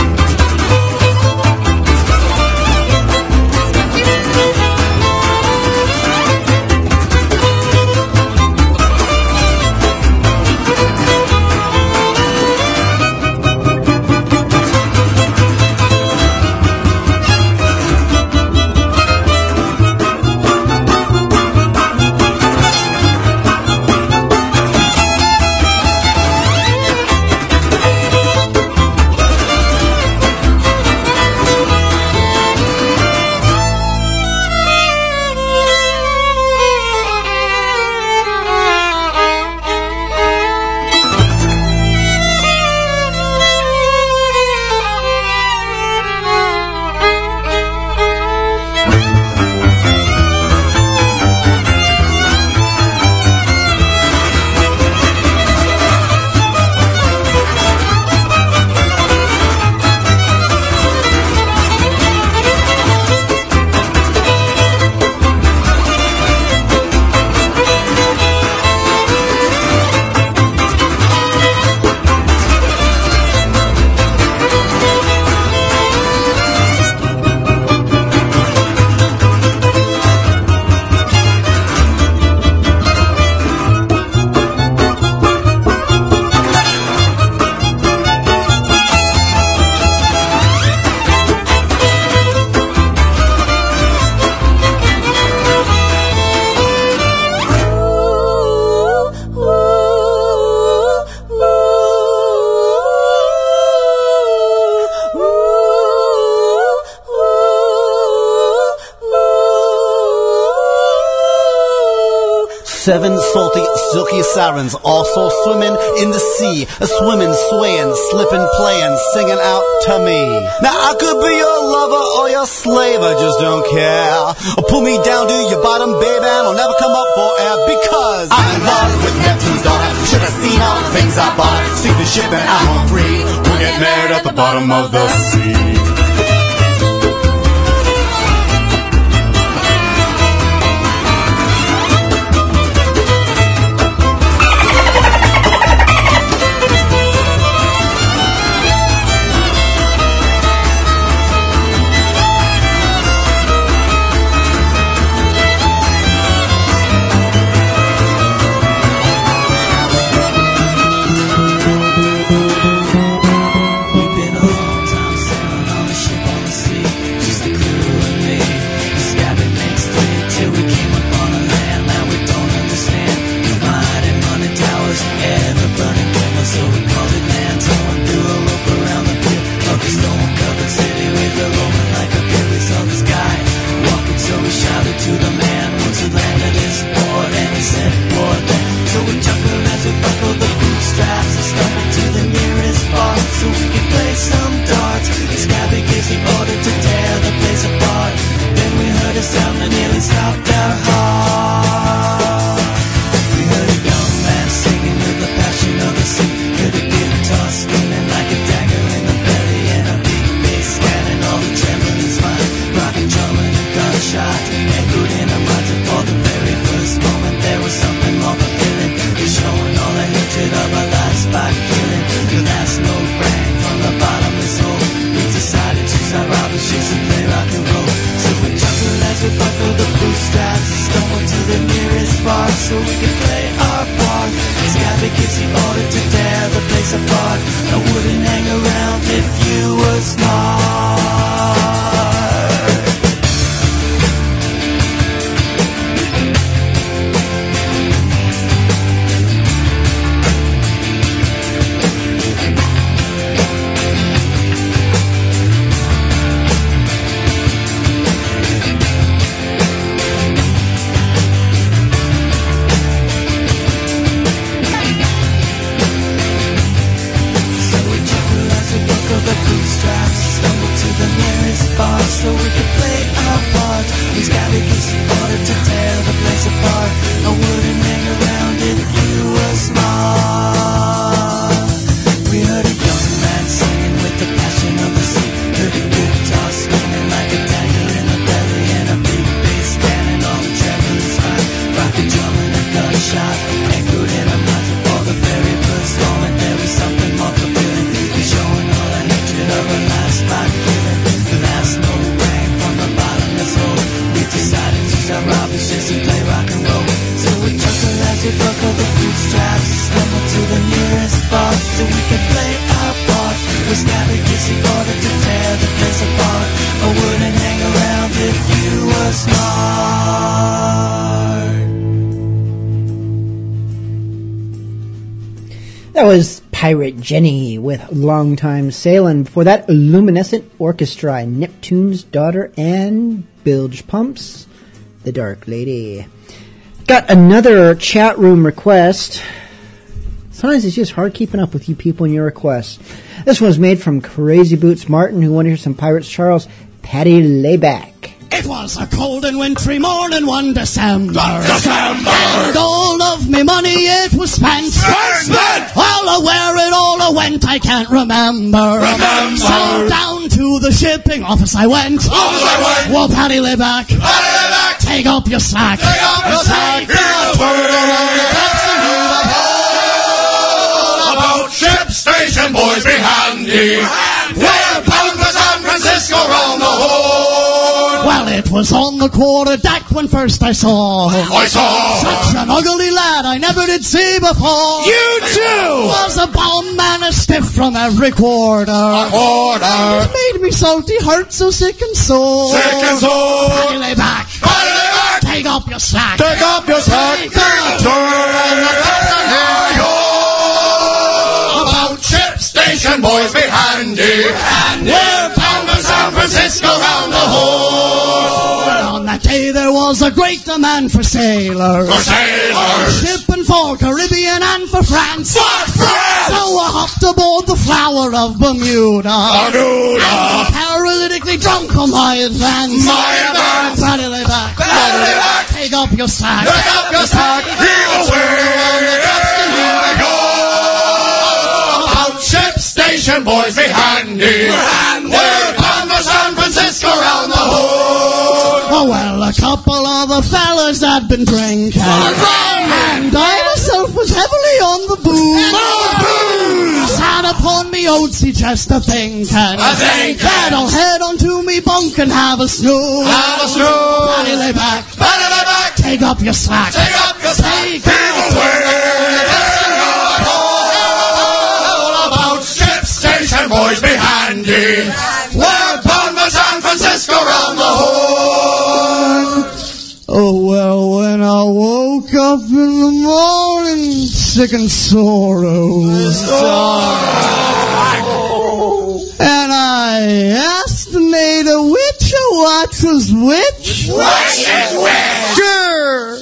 Sirens also swimming in the sea, a swimming, swaying, slipping, playing, singing out to me. Now I could be your lover or your slave, I just don't care. Pull me down to your bottom, baby, and I'll never come up for air because I'm in love with Neptune's daughter. Should have seen all the things I bought. Sink the ship and I'm home free. We'll get married at the bottom of the sea. Jenny with Long Time Sailin'. Before that, Luminescent Orchestra, Neptune's Daughter, and Bilge Pumps, The Dark Lady. Got another chat room request. Sometimes it's just hard keeping up with you people and your requests. This one was made from Crazy Boots Martin, who wanted to hear some Pirates Charles, Paddy Lay Back. It was a cold and wintry morning one December. December. And all of me money it was spent. Spent. All where it all went I can't remember. Remember. So down to the shipping office I went. Office I went. Well, Paddy lay back. Paddy lay back. Take up your slack. Take up your slack. Take a word around the decks and the About ship station boys be handy. We're bound was on the quarter deck when first I saw him. I saw Such an ugly lad I never did see before. You too. Was a bomb man, a stiff from every quarter. A quarter. It made me salty heart so sick and sore. Sick and sore. Back. Lay back. Take up your slack. Take up your slack. Take a turn and the captain hear you. About ship station boys be handy. For San Francisco round the horn. Well, on that day there was a great demand for sailors. For sailors. Shipping for Caribbean and for France. For France. So I hopped aboard the flower of Bermuda. Bermuda. Paralytically drunk on my advance. My advance. Paddy back. Paddy back. Take up your slack. Take up your slack. Heave away. Captain, here I go. Station boys be handy. We're on the San Francisco round the horn. Oh well, a couple of the fellas had been drinking. And I myself was heavily on the booze. Sat upon me oatsy just a thinking. A-thinking. That I'll head onto me bunk and have a snooze. Have a snooze. Paddy lay back. Paddy lay back. Take up your slack. Take up your slack. Take Heave away. All station boys be handy. We're bound for San Francisco round the horn. Oh well, when I woke up in the morning, sick and sorrow, and I asked the maid a which what was which. Which is which? Sure.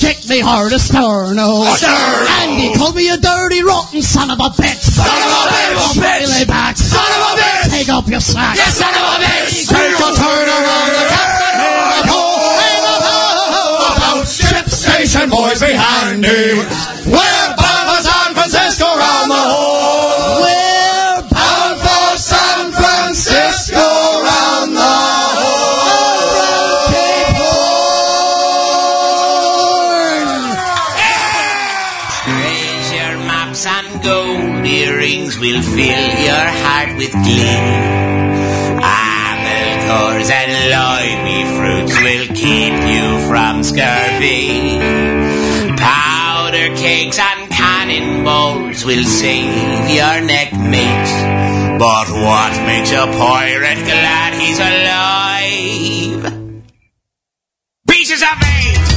kicked me hard astern, oh. Astern, And he called me a dirty, rotten son of a bitch. Son of a bitch. Slightly bitch. back. Son of a bitch. Take off your slack. Yes, son of a bitch. Take a turn around the captain on the pole. About strip station boys behind him. with glee. Amelcores and limey fruits will keep you from scurvy. Powder cakes and cannonballs will save your neck, mate. But what makes a pirate glad he's alive? Pieces of eight!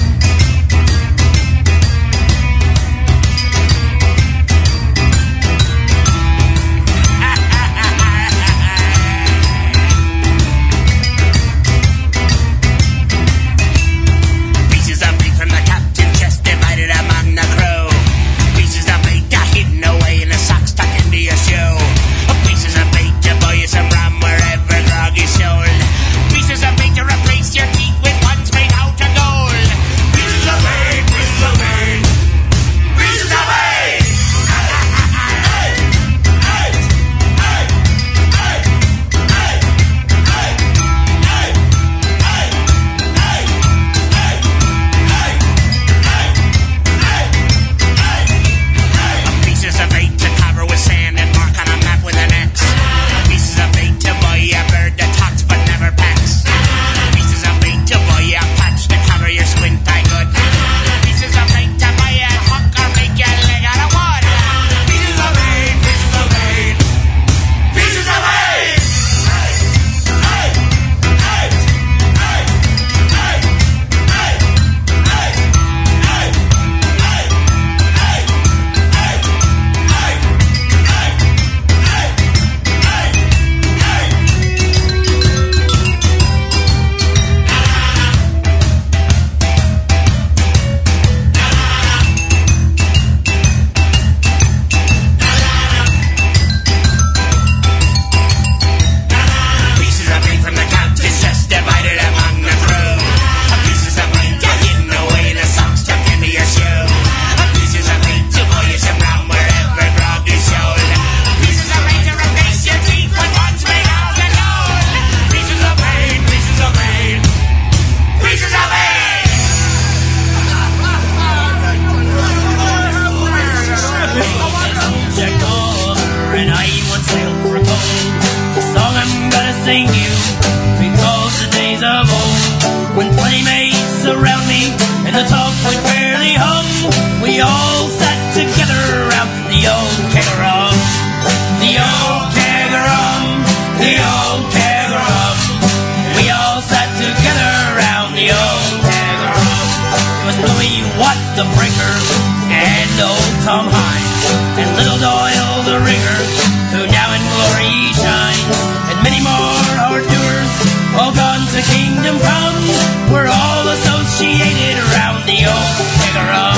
kegger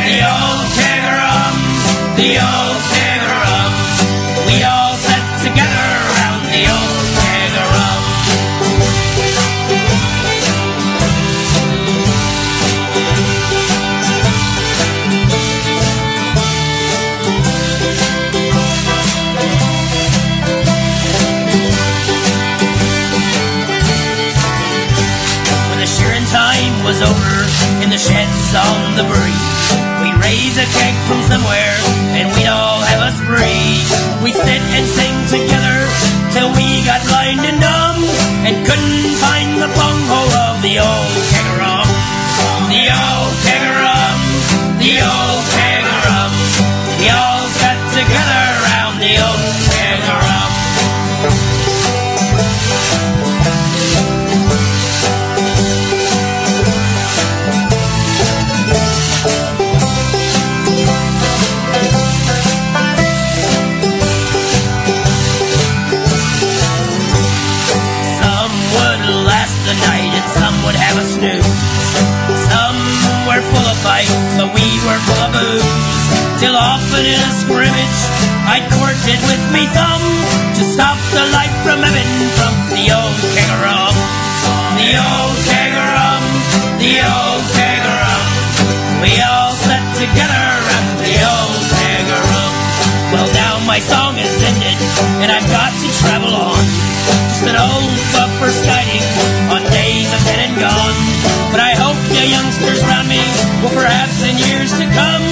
the old kangaroo. the old on the breeze. We raise a keg from somewhere, and we'd all have a spree. We sit and sing together till we got blind and dumb, and couldn't find the bunghole of the old moves till often in a scrimmage I it with me thumb to stop the light from ebbing from the old keg of rum, the old keg of rum, the old keg of rum. We all sat together at the old keg of rum. Well, now my song is ended and I've got to travel on. Just an old buffer guiding on days I've and gone, but I hope the youngsters round me will perhaps in years to come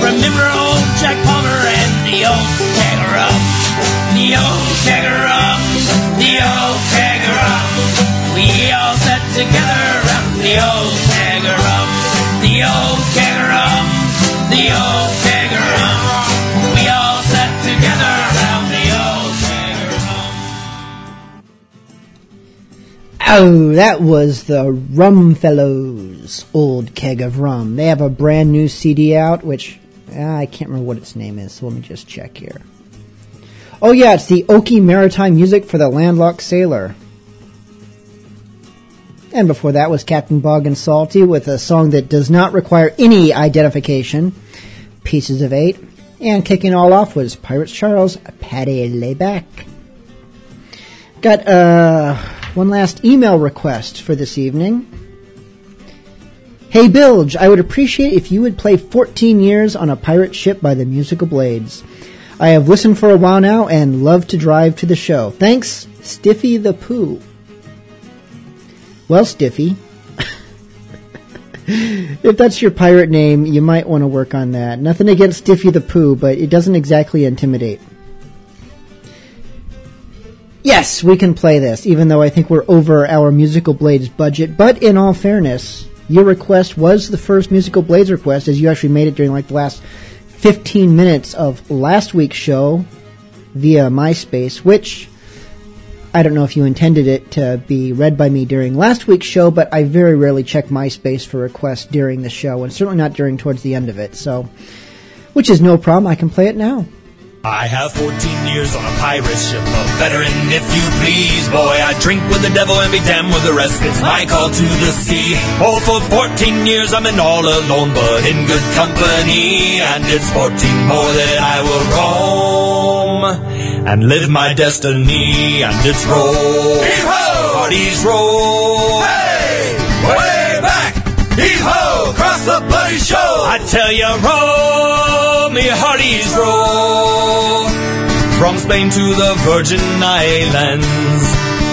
remember old Jack Palmer and the old keg of rum. The old keg of rum, the old keg of rum. We all sat together around the old keg of rum. The old keg of rum, the old Oh, that was the Rum Fellows Old Keg of Rum. They have a brand new CD out, which ah, I can't remember what its name is, so let me just check here. Oh, yeah, it's the Okie Maritime Music for the Landlocked Sailor. And before that was Captain Bogg and Salty with a song that does not require any identification, Pieces of Eight. And kicking all off was Pirates Charles, Paddy Lay Back. Got uh, one last email request for this evening. Hey Bilge, I would appreciate if you would play 14 Years on a Pirate Ship by the Musical Blades. I have listened for a while now and love to drive to the show. Thanks, Stiffy the Pooh. Well, Stiffy, if that's your pirate name, you might want to work on that. Nothing against Stiffy the Pooh, but it doesn't exactly intimidate. Yes, we can play this, even though I think we're over our Musical Blades budget. But in all fairness, your request was the first Musical Blades request, as you actually made it during like the last 15 minutes of last week's show via MySpace, which I don't know if you intended it to be read by me during last week's show, but I very rarely check MySpace for requests during the show, and certainly not during towards the end of it. So, which is no problem. I can play it now. I have 14 years on a pirate ship, a veteran if you please. Boy, I drink with the devil and be damned with the rest. It's my call to the sea. Oh, for 14 years I'm in all alone, but in good company. And it's 14 more that I will roam and live my destiny. And it's roll. Heave-ho! Parties roll. Hey! Way back! Heave-ho! Across the bloody show! I tell you, roll me hearties roll from Spain to the Virgin Islands.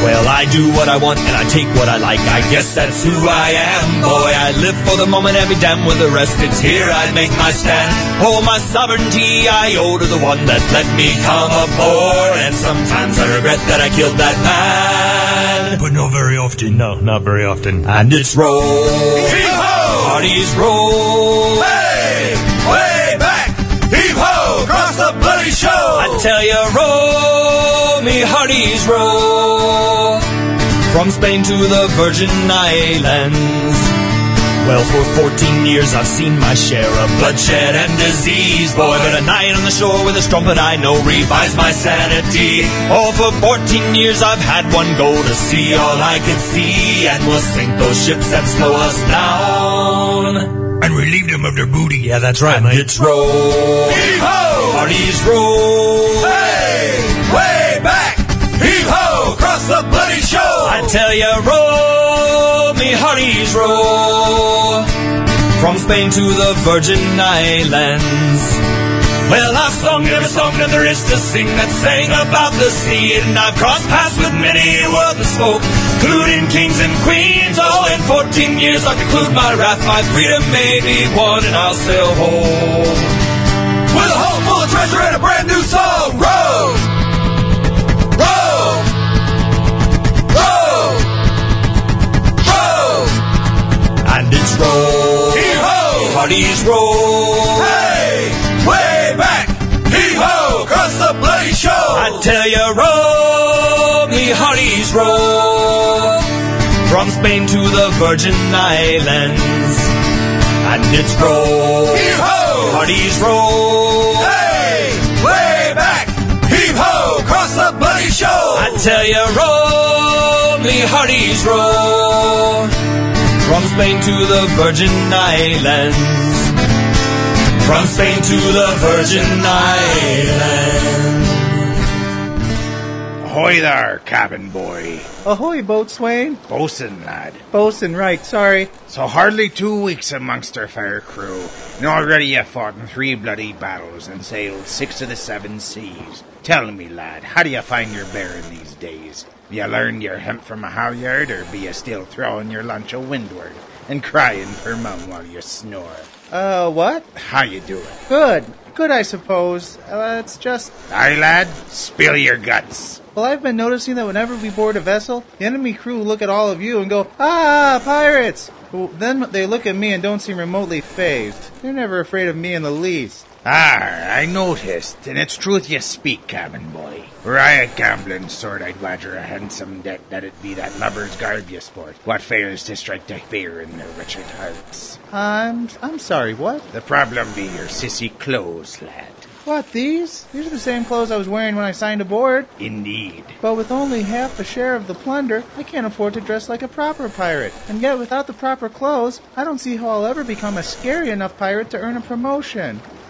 Well, I do what I want and I take what I like. I guess that's who I am, boy. I live for the moment and be damned with the rest. It's here I make my stand. Oh, my sovereignty I owe to the one that let me come aboard. And sometimes I regret that I killed that man. But not very often. No, not very often. And it's roll. Heave-ho! Parties roll. Hey! Way back! Heave-ho! Across the bloody show! I tell you, roll me hearties roll from Spain to the Virgin Islands. Well, for 14 years I've seen my share of bloodshed and disease, boy. But a night on the shore with a strumpet I know revives my sanity. Oh, for 14 years I've had one goal to see all I could see, and we'll sink those ships that slow us down. And relieve them of their booty. Yeah, that's right, mate. It's roll. Parties roll. Hey! The bloody show! I tell you, roll me hearties roll from Spain to the Virgin Islands. Well, I've sung every song that there is to sing that sang about the sea, and I've crossed paths with many that spoke, including kings and queens. All in 14 years I'll conclude my wrath, my freedom may be won, and I'll sail home. With a hold full of treasure and a brand new song! Parties roll. Hey! Way back! Heave-ho! Across the bloody show! I tell you, roll me hearties roll from Spain to the Virgin Islands. And it's roll. Heave-ho! Hearties roll. Hey! Way back! Heave-ho! Across the bloody show! I tell you, roll me hearties roll from Spain to the Virgin Islands. from Spain to the Virgin Islands. Ahoy there, cabin boy. Ahoy, boatswain. Bosun, lad. Bosun, right, sorry. So hardly two weeks amongst our fair crew, and already you fought in three bloody battles and sailed six of the seven seas. Tell me, lad, how do you find your bearing these days? You learned your hemp from a halyard, or be you still throwing your lunch a windward and crying for mum while you snore? Uh, what? How you doing? Good. Good, I suppose. Uh, it's just. Aye, lad, spill your guts. Well, I've been noticing that whenever we board a vessel, the enemy crew look at all of you and go, Ah, pirates! Well, then they look at me and don't seem remotely phased. They're never afraid of me in the least. Ah, I noticed, and it's truth you speak, cabin boy. Were I a gambling sort, I'd wager a handsome debt that it be that lubber's garb you sport. What fails to strike the fear in their wretched hearts? I'm. I'm sorry, what? The problem be your sissy clothes, lad. What, these? These are the same clothes I was wearing when I signed aboard. Indeed. But with only half a share of the plunder, I can't afford to dress like a proper pirate. And yet, without the proper clothes, I don't see how I'll ever become a scary enough pirate to earn a promotion.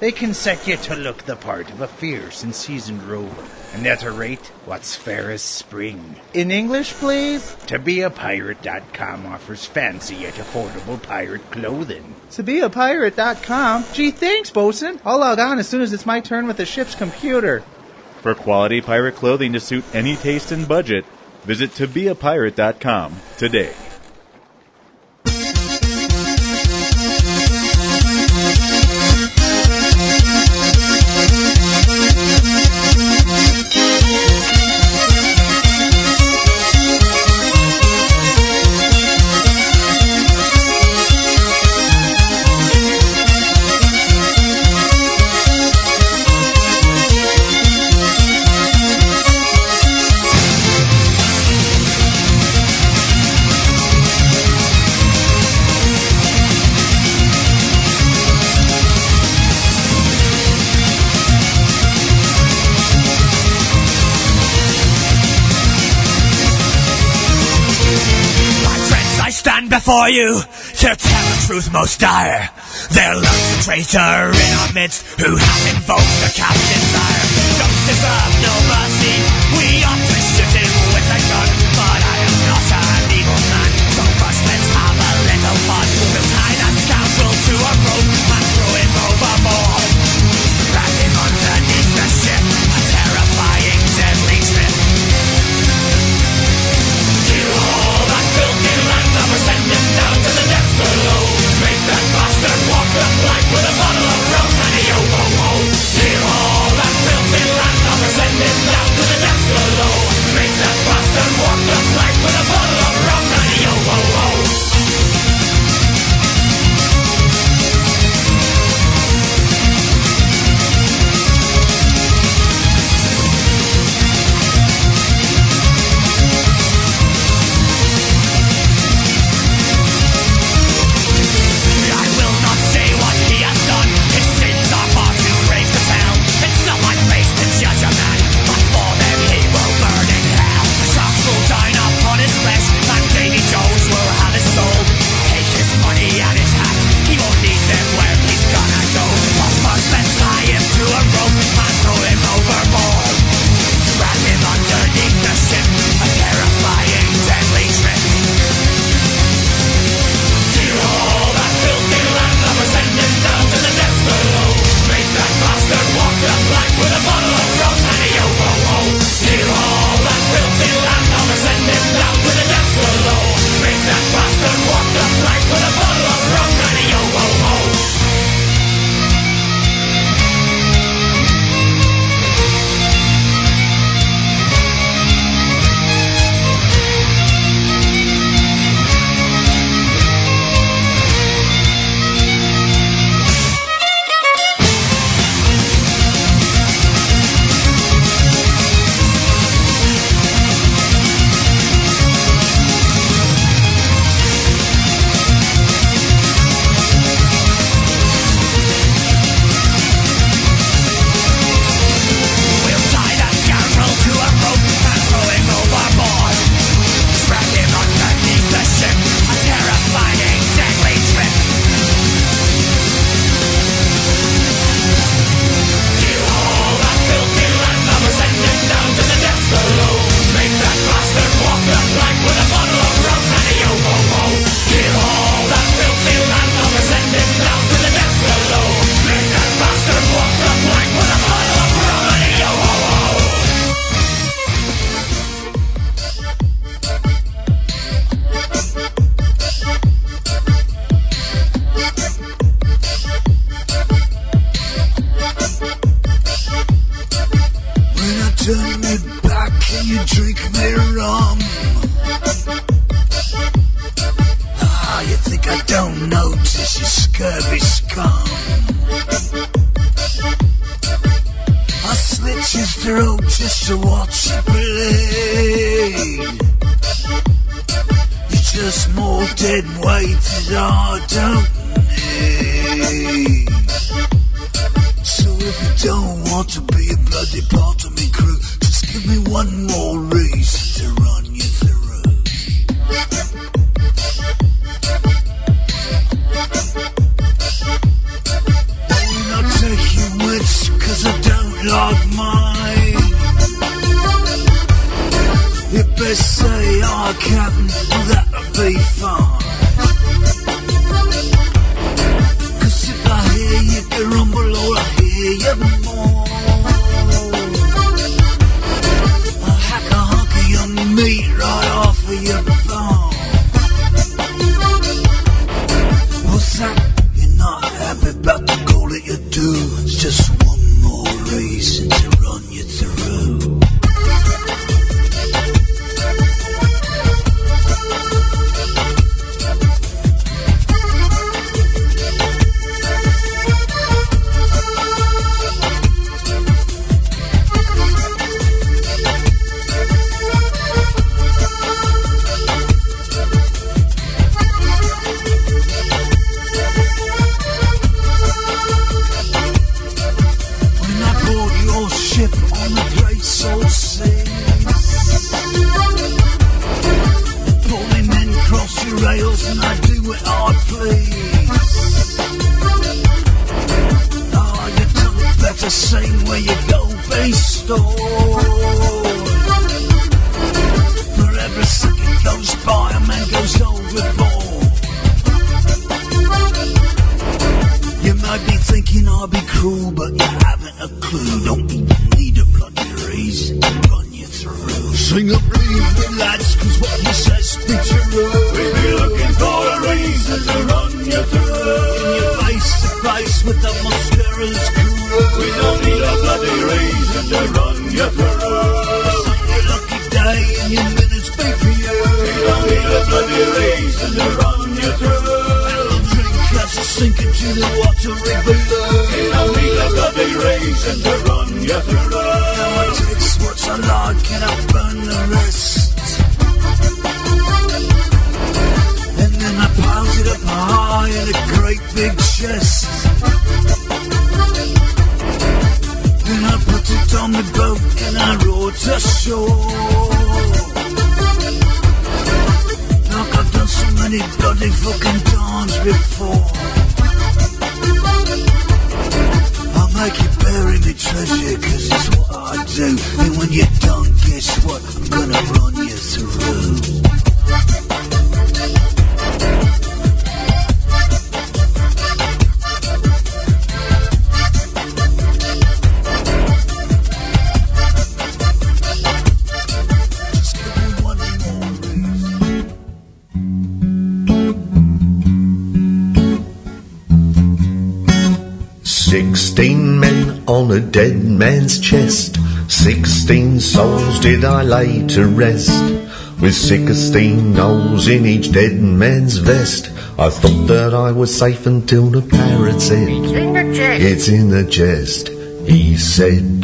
They can set you to look the part of a fierce and seasoned rover, and at a rate what's fair as spring. In English, please? ToBeAPirate.com offers fancy yet affordable pirate clothing. ToBeAPirate.com? Gee, thanks, bosun. I'll log on as soon as it's my turn with the ship's computer. For quality pirate clothing to suit any taste and budget, visit tobeapirate.com today. Before you to tell the truth most dire. There lurks a traitor in our midst who hath invoked the captain's ire. Don't deserve no mercy. We and I row to shore. Like I've done so many bloody fucking times before. I'll make you bury me treasure, cause it's what I do. And when you're done, guess what? I'm gonna run you through. On a dead man's chest. Sixteen souls did I lay to rest. With sixteen holes in each dead man's vest. I thought that I was safe until the parrot said, It's in the chest. It's in the chest. He said,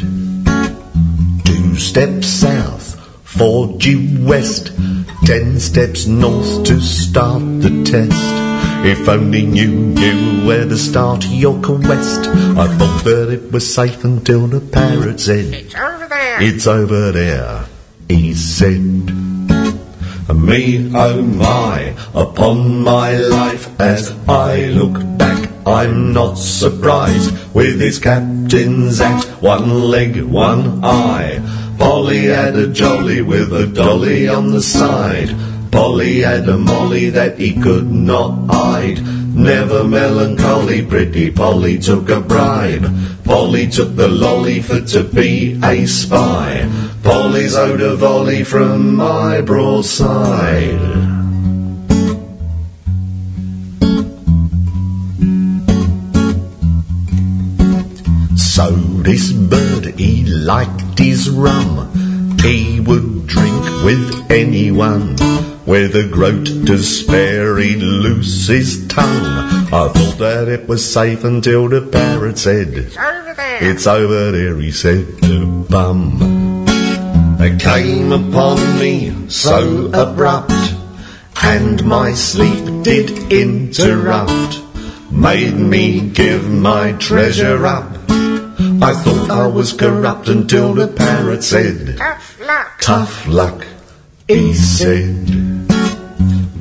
Two steps south, four due west. Ten steps north to start the test. If only you knew where to start your quest. I thought that it was safe until the parrot said, It's over there. It's over there. He said, And Me, oh my, upon my life, as I look back, I'm not surprised with his captain's act. One leg, one eye. Polly had a jolly with a dolly on the side. Polly had a molly that he could not hide. Never melancholy, pretty Polly took a bribe. Polly took the lolly for to be a spy. Polly's owed a volley from my broadside. So this bird, he liked his rum. He would drink with anyone. With a groat to spare he loose his tongue. I thought that it was safe until the parrot said, It's over there, it's over there he said, to bum. It came upon me so abrupt, and my sleep did interrupt, made me give my treasure up. I thought I was corrupt until the parrot said, Tough luck. Tough luck, he said.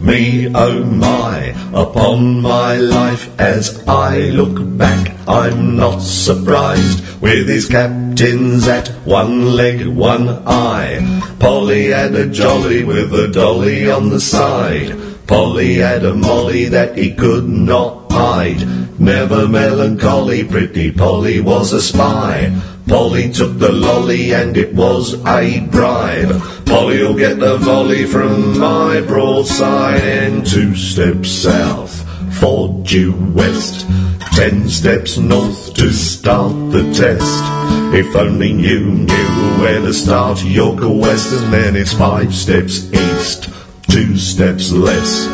Me, oh my, upon my life as I look back, I'm not surprised with his captains at one leg, one eye. Polly had a jolly with a dolly on the side. Polly had a molly that he could not hide. Never melancholy, pretty Polly was a spy. Polly took the lolly and it was a bribe. Polly'll get the volley from my broadside and two steps south, four due west, ten steps north to start the test. If only you knew where to start York West and then it's five steps east, two steps less,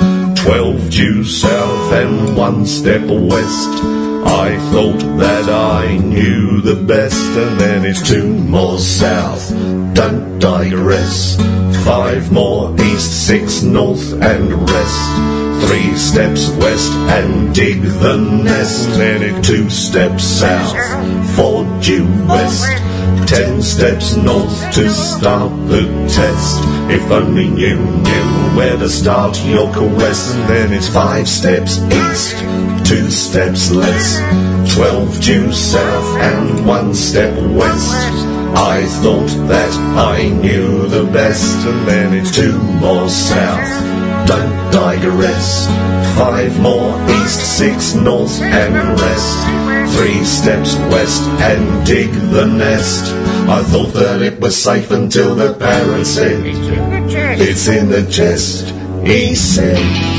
twelve due south and one step west. I thought that I knew the best, and then it's two more south. Don't digress. Five more east, six north, and rest. Three steps west and dig the nest. Then it's two steps south, four due west. Ten steps north to start the test. If only you knew where to start West, and then it's five steps east, two steps less, twelve due south, and one step west. I thought that I knew the best, and then it's two more south. Don't digress. Five more east, six north, and rest. Three steps west and dig the nest. I thought that it was safe until the parrot said, It's in the chest. He said.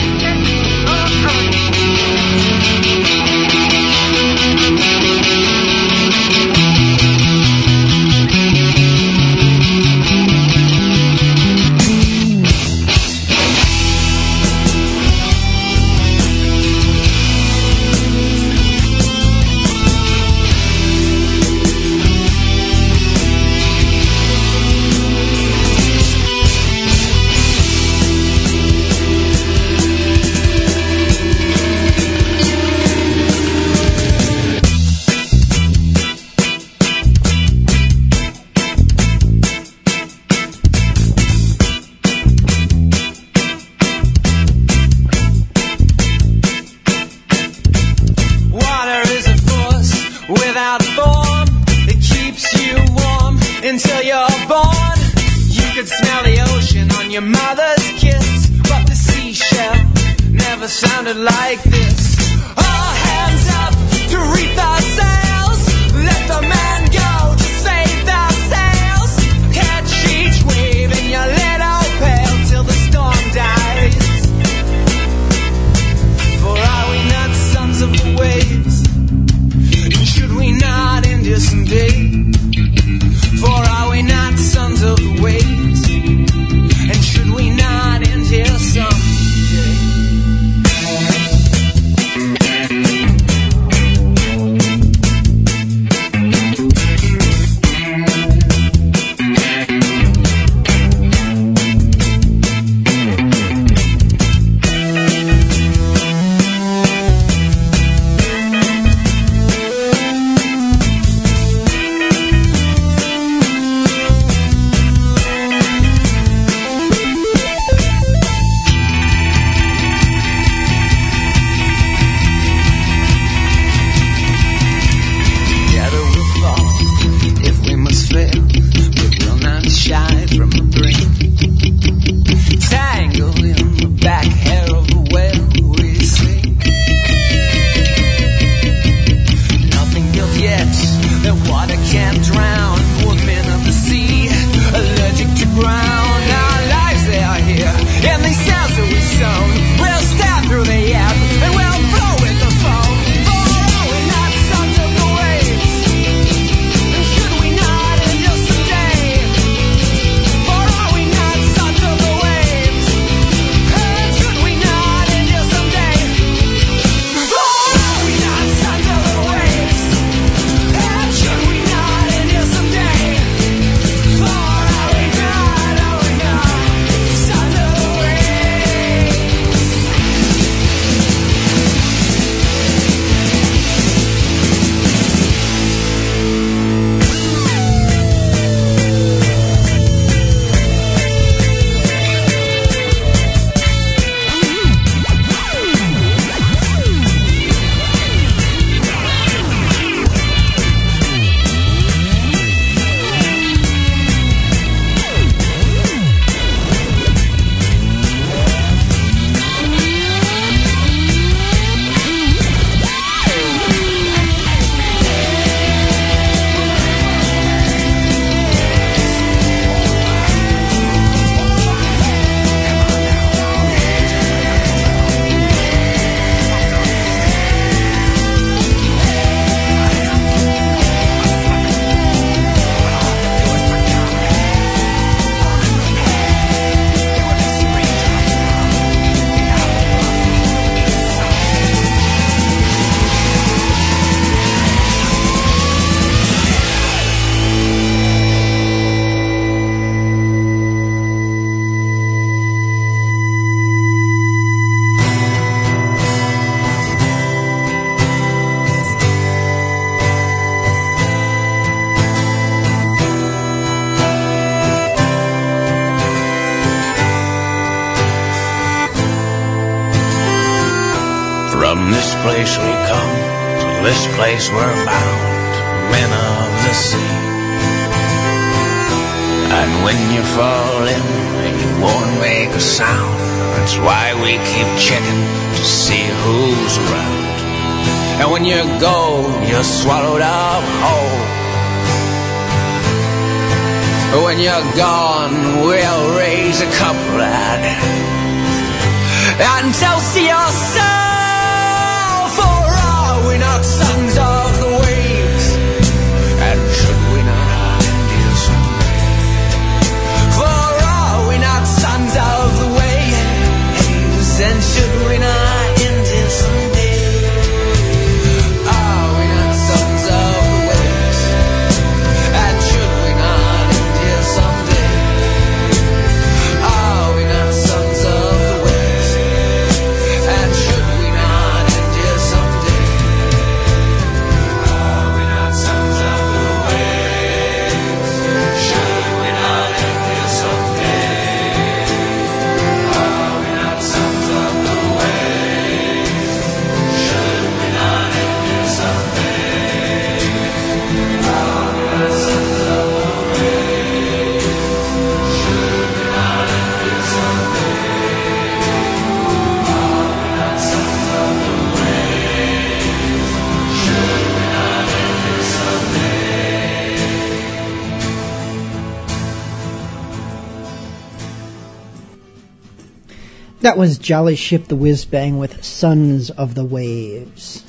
That was Jolly Ship the Whiz Bang with Sons of the Waves.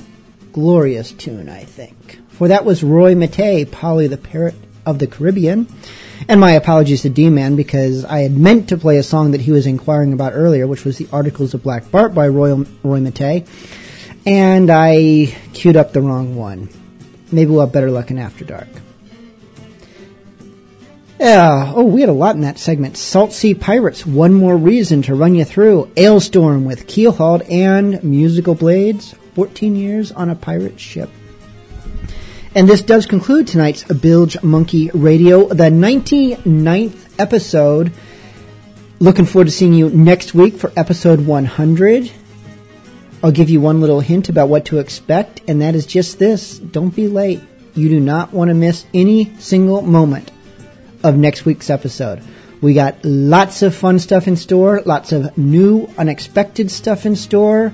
Glorious tune, I think. For that was Roy Matei, Polly the Parrot of the Caribbean. And my apologies to D-Man because I had meant to play a song that he was inquiring about earlier, which was the Articles of Black Bart by Roy, Roy Matei. And I queued up the wrong one. Maybe we'll have better luck in After Dark. Yeah. Oh, we had a lot in that segment. Salt Sea Pirates. One more reason to run you through. Alestorm with Keelhauled and Musical Blades. 14 years on a pirate ship. And this does conclude tonight's Bilge Monkey Radio, the 99th episode. Looking forward to seeing you next week for episode 100. I'll give you one little hint about what to expect, and that is just this. Don't be late. You do not want to miss any single moment of next week's episode. We got lots of fun stuff in store, lots of new, unexpected stuff in store.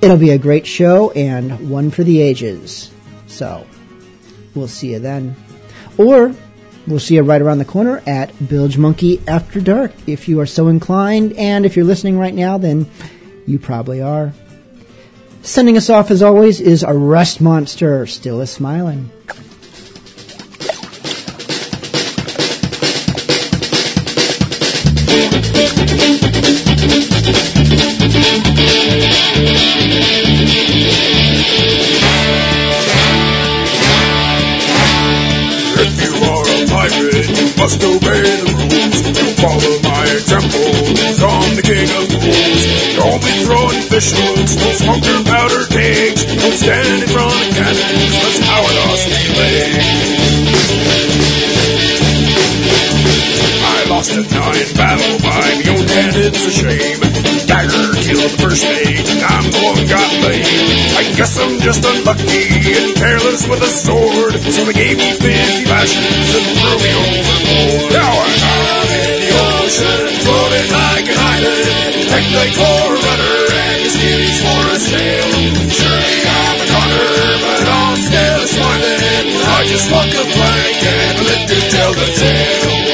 It'll be a great show and one for the ages. So, we'll see you then. Or, we'll see you right around the corner at Bilge Monkey After Dark if you are so inclined. And if you're listening right now, then you probably are. Sending us off as always is a rust monster, still a smiling. Must obey the rules. Follow my example, the king of. Don't be throwing fish don't smoke your powder kegs. Don't stand in front of cannons, that's how it ought to lost a nine battle own hand, it's a shame. Dagger killed the first mate, and I'm the one got laid. I guess I'm just unlucky and careless with a sword, so they gave me 50 lashes and threw me overboard. Now I'm in the ocean, floating like an island. They call a rudder and his skills for a sail. Surely I'm a goner, but I'm still smiling. I just walk a plank and live to tell the tale.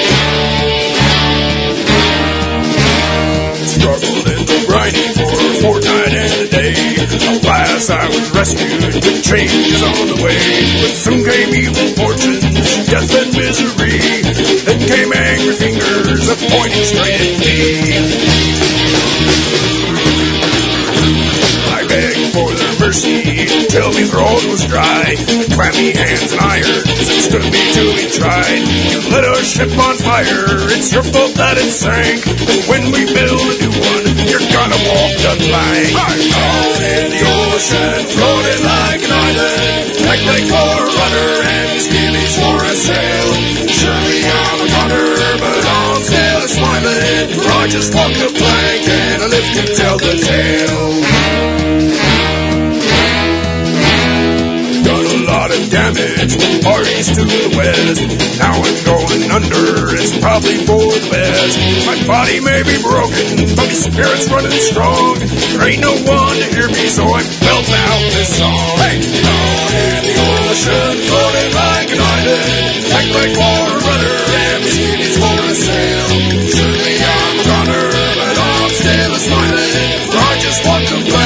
Alas, I was rescued with changes on the way. But soon came evil fortune, death and misery. Then came angry fingers a pointing straight at me. For mercy, till me throat was dry. Clammy hands and irons stood me till we tried. You lit our ship on fire, it's your fault that it sank. And when we build a new one, you're gonna walk the plank. I'm out in the ocean, floating like an island. Like they call a rudder and gillies for a sail. Surely I'm a gunner, but I'm still smiling. For I just walk the plank and I live to tell the tale. Damage. Parties to the west. Now I'm going under. It's probably for the best. My body may be broken, but my spirit's running strong. There ain't no one to hear me, so I'm belting out this song. Hey, down in the ocean, floating like an island. Act like water runner, and my skinny's for a sail. Surely I'm a runner, but I'm still a smiling. I just want to flag